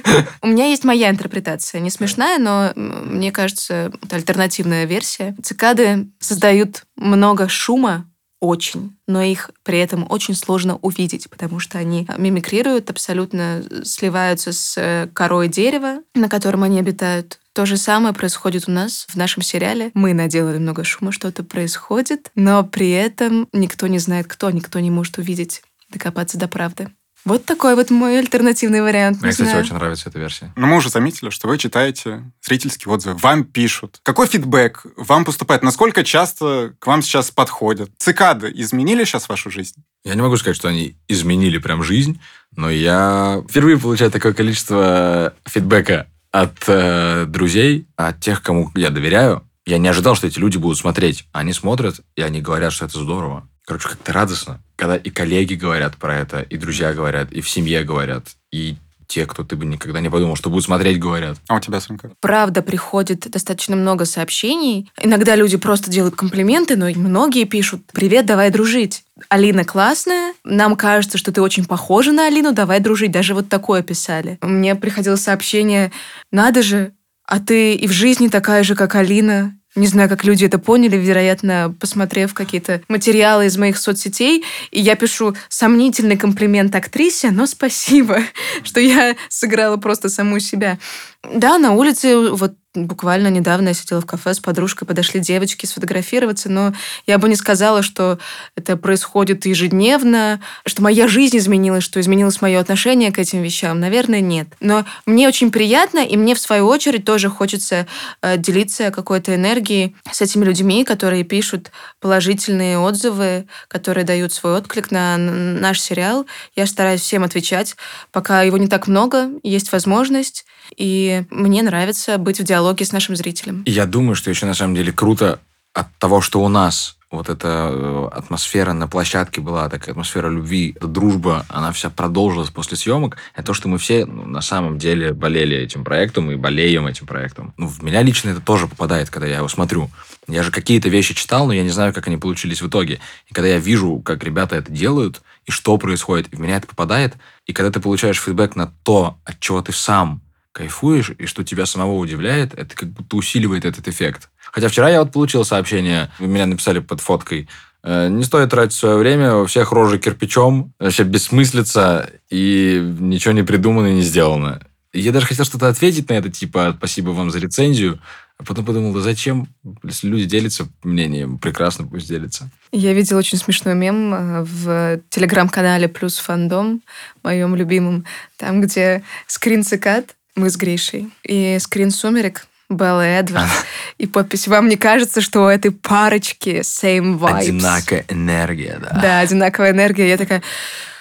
У меня есть моя интерпретация. Не смешная, но мне кажется, это альтернативная версия. Цикады создают много шума, очень, но их при этом очень сложно увидеть, потому что они мимикрируют, абсолютно сливаются с э, корой дерева, на котором они обитают. То же самое происходит у нас в нашем сериале. Мы наделали много шума, что-то происходит, но при этом никто не знает кто, никто не может увидеть, докопаться до правды. Вот такой вот мой альтернативный вариант. Мне, не кстати, знаю. очень нравится эта версия. Но мы уже заметили, что вы читаете зрительские отзывы, вам пишут. Какой фидбэк вам поступает? Насколько часто к вам сейчас подходят? Цикады изменили сейчас вашу жизнь? Я не могу сказать, что они изменили прям жизнь, но я впервые получаю такое количество фидбэка от э, друзей, от тех, кому я доверяю. Я не ожидал, что эти люди будут смотреть. Они смотрят, и они говорят, что это здорово. Короче, как-то радостно, когда и коллеги говорят про это, и друзья говорят, и в семье говорят, и те, кто ты бы никогда не подумал, что будут смотреть, говорят. А у тебя, Сумка? Правда, приходит достаточно много сообщений. Иногда люди просто делают комплименты, но многие пишут «Привет, давай дружить». Алина классная, нам кажется, что ты очень похожа на Алину, давай дружить. Даже вот такое писали. Мне приходило сообщение «Надо же, а ты и в жизни такая же, как Алина, не знаю, как люди это поняли, вероятно, посмотрев какие-то материалы из моих соцсетей. И я пишу сомнительный комплимент актрисе, но спасибо, что я сыграла просто саму себя. Да, на улице вот буквально недавно я сидела в кафе с подружкой, подошли девочки сфотографироваться, но я бы не сказала, что это происходит ежедневно, что моя жизнь изменилась, что изменилось мое отношение к этим вещам. Наверное, нет. Но мне очень приятно, и мне, в свою очередь, тоже хочется э, делиться какой-то энергией с этими людьми, которые пишут положительные отзывы, которые дают свой отклик на наш сериал. Я стараюсь всем отвечать, пока его не так много, есть возможность. И мне нравится быть в диалоге с нашим зрителем. Я думаю, что еще на самом деле круто от того, что у нас вот эта э, атмосфера на площадке была, такая атмосфера любви, дружба, она вся продолжилась после съемок, это то, что мы все ну, на самом деле болели этим проектом и болеем этим проектом. Ну, в меня лично это тоже попадает, когда я его смотрю. Я же какие-то вещи читал, но я не знаю, как они получились в итоге. И когда я вижу, как ребята это делают, и что происходит, и в меня это попадает, и когда ты получаешь фидбэк на то, от чего ты сам кайфуешь, и что тебя самого удивляет, это как будто усиливает этот эффект. Хотя вчера я вот получил сообщение, вы меня написали под фоткой, «Э, не стоит тратить свое время, у всех рожи кирпичом, вообще бессмыслица, и ничего не придумано и не сделано. Я даже хотел что-то ответить на это, типа, спасибо вам за рецензию, а потом подумал, да зачем, если люди делятся мнением, прекрасно пусть делятся. Я видела очень смешной мем э, в телеграм-канале «Плюс фандом», моем любимом, там, где скрин цикад, мы с Гришей. И скрин «Сумерек» Белла Эдвард. И подпись «Вам не кажется, что у этой парочки same vibes?» Одинаковая энергия, да. Да, одинаковая энергия. Я такая,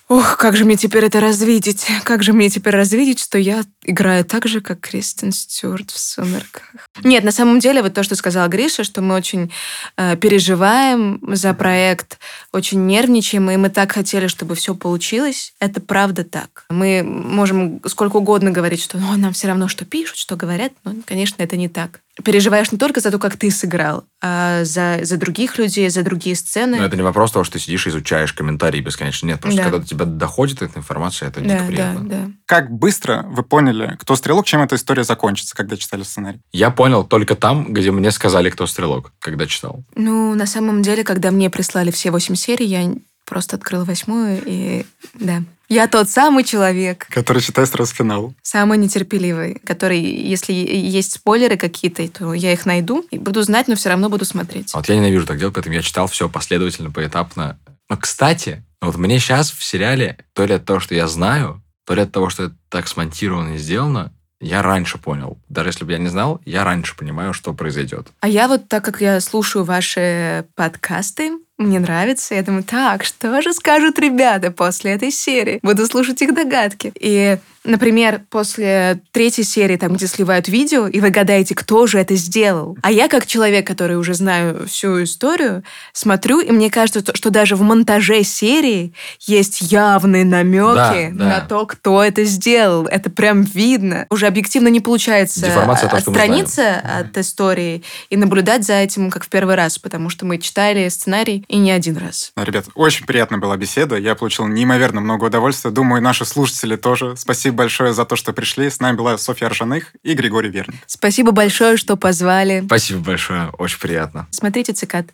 Ох, как же мне теперь это развидеть? Как же мне теперь развидеть, что я играю так же, как Кристен Стюарт в «Сумерках»? Нет, на самом деле, вот то, что сказала Гриша, что мы очень э, переживаем за проект, очень нервничаем, и мы так хотели, чтобы все получилось. Это правда так. Мы можем сколько угодно говорить, что ну, нам все равно, что пишут, что говорят, но, конечно, это не так переживаешь не только за то, как ты сыграл, а за, за других людей, за другие сцены. Но это не вопрос того, что ты сидишь и изучаешь комментарии бесконечно. Нет, просто да. когда до тебя доходит эта информация, это да, дико приятно. Да, да. Как быстро вы поняли, кто стрелок, чем эта история закончится, когда читали сценарий? Я понял только там, где мне сказали, кто стрелок, когда читал. Ну, на самом деле, когда мне прислали все восемь серий, я просто открыла восьмую и... Да. Я тот самый человек. Который читает сразу финал. Самый нетерпеливый, который, если есть спойлеры какие-то, то я их найду и буду знать, но все равно буду смотреть. Вот я ненавижу так делать, поэтому я читал все последовательно, поэтапно. Но, кстати, вот мне сейчас в сериале, то ли от того, что я знаю, то ли от того, что это так смонтировано и сделано, я раньше понял. Даже если бы я не знал, я раньше понимаю, что произойдет. А я вот, так как я слушаю ваши подкасты, мне нравится. Я думаю, так, что же скажут ребята после этой серии? Буду слушать их догадки. И Например, после третьей серии, там, где сливают видео, и вы гадаете, кто же это сделал. А я, как человек, который уже знаю всю историю, смотрю, и мне кажется, что даже в монтаже серии есть явные намеки да, да. на то, кто это сделал. Это прям видно. Уже объективно не получается Деформация отстраниться от истории и наблюдать за этим, как в первый раз, потому что мы читали сценарий и не один раз. Ребят, очень приятная была беседа. Я получил неимоверно много удовольствия. Думаю, наши слушатели тоже. Спасибо большое за то, что пришли. С нами была Софья Ржаных и Григорий Верник. Спасибо большое, что позвали. Спасибо большое, очень приятно. Смотрите «Цикад».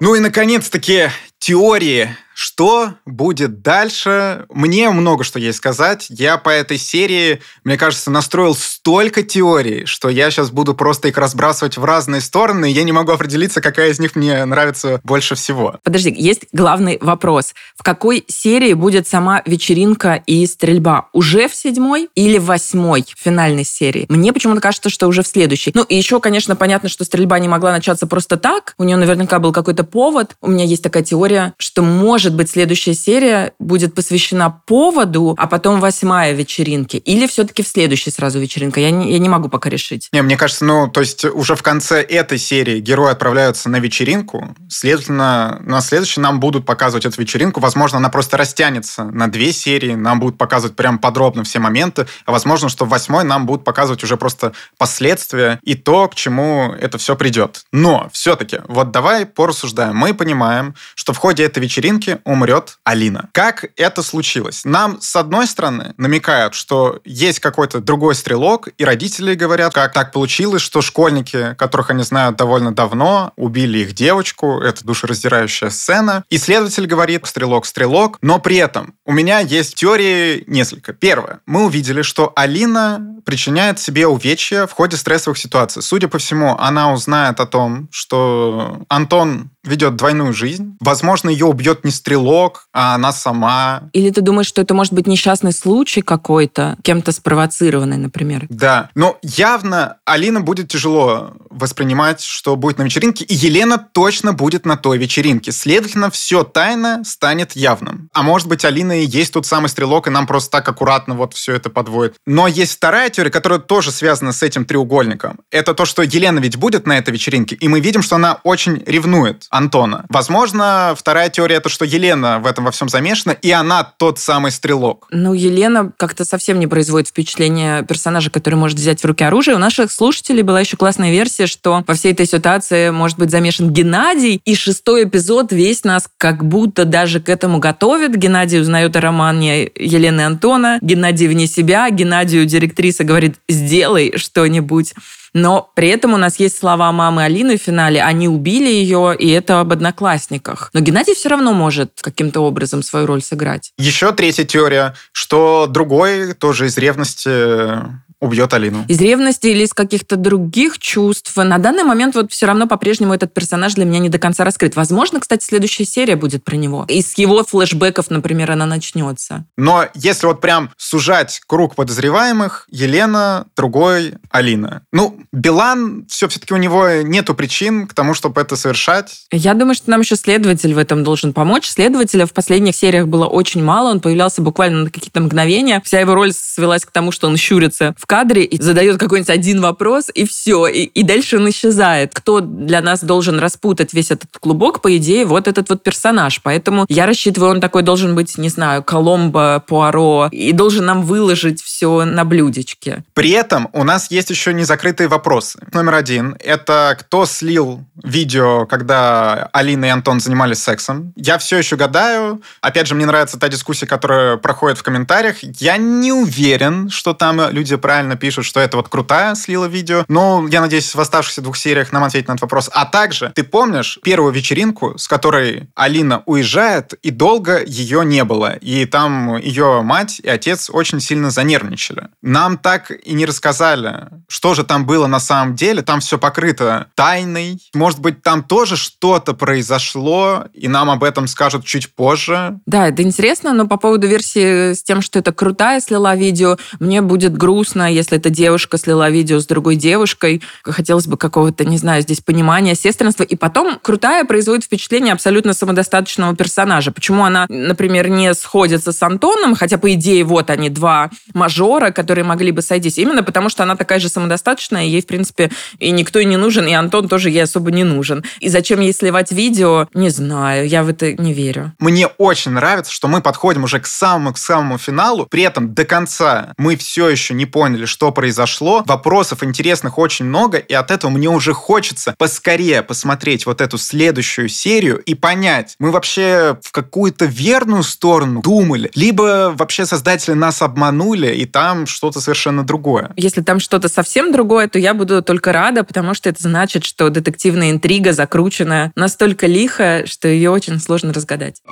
Ну и, наконец-таки, теории что будет дальше? Мне много что есть сказать. Я по этой серии, мне кажется, настроил столько теорий, что я сейчас буду просто их разбрасывать в разные стороны, и я не могу определиться, какая из них мне нравится больше всего. Подожди, есть главный вопрос. В какой серии будет сама вечеринка и стрельба? Уже в седьмой или в восьмой финальной серии? Мне почему-то кажется, что уже в следующей. Ну и еще, конечно, понятно, что стрельба не могла начаться просто так. У нее наверняка был какой-то повод. У меня есть такая теория, что может может быть, следующая серия будет посвящена поводу, а потом восьмая вечеринки? Или все-таки в следующей сразу вечеринка? Я не, я не могу пока решить. Не, мне кажется, ну, то есть уже в конце этой серии герои отправляются на вечеринку, следовательно, на следующей нам будут показывать эту вечеринку. Возможно, она просто растянется на две серии, нам будут показывать прям подробно все моменты, а возможно, что в восьмой нам будут показывать уже просто последствия и то, к чему это все придет. Но все-таки, вот давай порассуждаем. Мы понимаем, что в ходе этой вечеринки умрет Алина. Как это случилось? Нам, с одной стороны, намекают, что есть какой-то другой стрелок, и родители говорят, как так получилось, что школьники, которых они знают довольно давно, убили их девочку. Это душераздирающая сцена. Исследователь говорит, стрелок, стрелок. Но при этом у меня есть теории несколько. Первое. Мы увидели, что Алина причиняет себе увечья в ходе стрессовых ситуаций. Судя по всему, она узнает о том, что Антон ведет двойную жизнь. Возможно, ее убьет не стрелок, а она сама. Или ты думаешь, что это может быть несчастный случай какой-то, кем-то спровоцированный, например? Да. Но явно Алина будет тяжело воспринимать, что будет на вечеринке, и Елена точно будет на той вечеринке. Следовательно, все тайно станет явным. А может быть, Алина и есть тот самый стрелок, и нам просто так аккуратно вот все это подводит. Но есть вторая теория, которая тоже связана с этим треугольником. Это то, что Елена ведь будет на этой вечеринке, и мы видим, что она очень ревнует Антона. Возможно, вторая теория это, что Елена в этом во всем замешана, и она тот самый стрелок. Ну, Елена как-то совсем не производит впечатление персонажа, который может взять в руки оружие. У наших слушателей была еще классная версия, что во всей этой ситуации может быть замешан Геннадий, и шестой эпизод весь нас как будто даже к этому готовит. Геннадий узнает о романе Елены Антона, Геннадий вне себя, Геннадию директриса говорит, сделай что-нибудь. Но при этом у нас есть слова мамы Алины в финале. Они убили ее, и это об одноклассниках. Но Геннадий все равно может каким-то образом свою роль сыграть. Еще третья теория, что другой тоже из ревности убьет Алину. Из ревности или из каких-то других чувств. На данный момент вот все равно по-прежнему этот персонаж для меня не до конца раскрыт. Возможно, кстати, следующая серия будет про него. Из его флешбеков, например, она начнется. Но если вот прям сужать круг подозреваемых, Елена, другой Алина. Ну, Билан, все все-таки у него нету причин к тому, чтобы это совершать. Я думаю, что нам еще следователь в этом должен помочь. Следователя в последних сериях было очень мало. Он появлялся буквально на какие-то мгновения. Вся его роль свелась к тому, что он щурится в кадре и задает какой-нибудь один вопрос, и все. И, и дальше он исчезает. Кто для нас должен распутать весь этот клубок, по идее, вот этот вот персонаж. Поэтому я рассчитываю, он такой должен быть, не знаю, Коломбо, Пуаро, и должен нам выложить все на блюдечке. При этом у нас есть еще незакрытые вопросы. Номер один – это кто слил видео, когда Алина и Антон занимались сексом. Я все еще гадаю. Опять же, мне нравится та дискуссия, которая проходит в комментариях. Я не уверен, что там люди правильно правильно пишут, что это вот крутая слила видео. Но я надеюсь, в оставшихся двух сериях нам ответить на этот вопрос. А также, ты помнишь первую вечеринку, с которой Алина уезжает, и долго ее не было. И там ее мать и отец очень сильно занервничали. Нам так и не рассказали, что же там было на самом деле. Там все покрыто тайной. Может быть, там тоже что-то произошло, и нам об этом скажут чуть позже. Да, это интересно, но по поводу версии с тем, что это крутая слила видео, мне будет грустно, если эта девушка слила видео с другой девушкой, хотелось бы какого-то, не знаю, здесь понимания, сестринства. И потом крутая производит впечатление абсолютно самодостаточного персонажа. Почему она, например, не сходится с Антоном, хотя, по идее, вот они, два мажора, которые могли бы сойтись. Именно потому, что она такая же самодостаточная, ей, в принципе, и никто и не нужен, и Антон тоже ей особо не нужен. И зачем ей сливать видео, не знаю, я в это не верю. Мне очень нравится, что мы подходим уже к самому, к самому финалу, при этом до конца мы все еще не поняли, поняли, что произошло. Вопросов интересных очень много, и от этого мне уже хочется поскорее посмотреть вот эту следующую серию и понять, мы вообще в какую-то верную сторону думали, либо вообще создатели нас обманули, и там что-то совершенно другое. Если там что-то совсем другое, то я буду только рада, потому что это значит, что детективная интрига закручена настолько лихо, что ее очень сложно разгадать.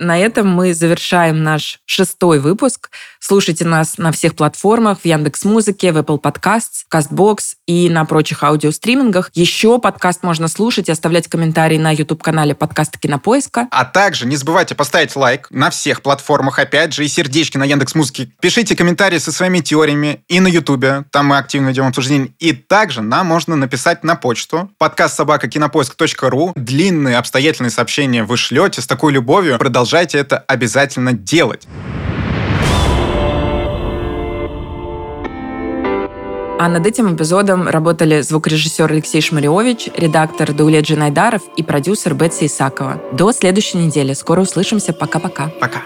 На этом мы завершаем наш шестой выпуск. Слушайте нас на всех платформах, в Яндекс Музыке, в Apple Podcasts, Castbox и на прочих аудиостримингах. Еще подкаст можно слушать и оставлять комментарии на YouTube-канале подкаста Кинопоиска. А также не забывайте поставить лайк на всех платформах, опять же, и сердечки на Яндекс Музыке. Пишите комментарии со своими теориями и на YouTube, там мы активно ведем обсуждение. И также нам можно написать на почту подкаст собака кинопоиск.ру. Длинные обстоятельные сообщения вы шлете с такой любовью. Продолжайте это обязательно делать. А над этим эпизодом работали звукорежиссер Алексей Шмариович, редактор Даулет Джинайдаров и продюсер Бетси Исакова. До следующей недели. Скоро услышимся. Пока-пока. Пока.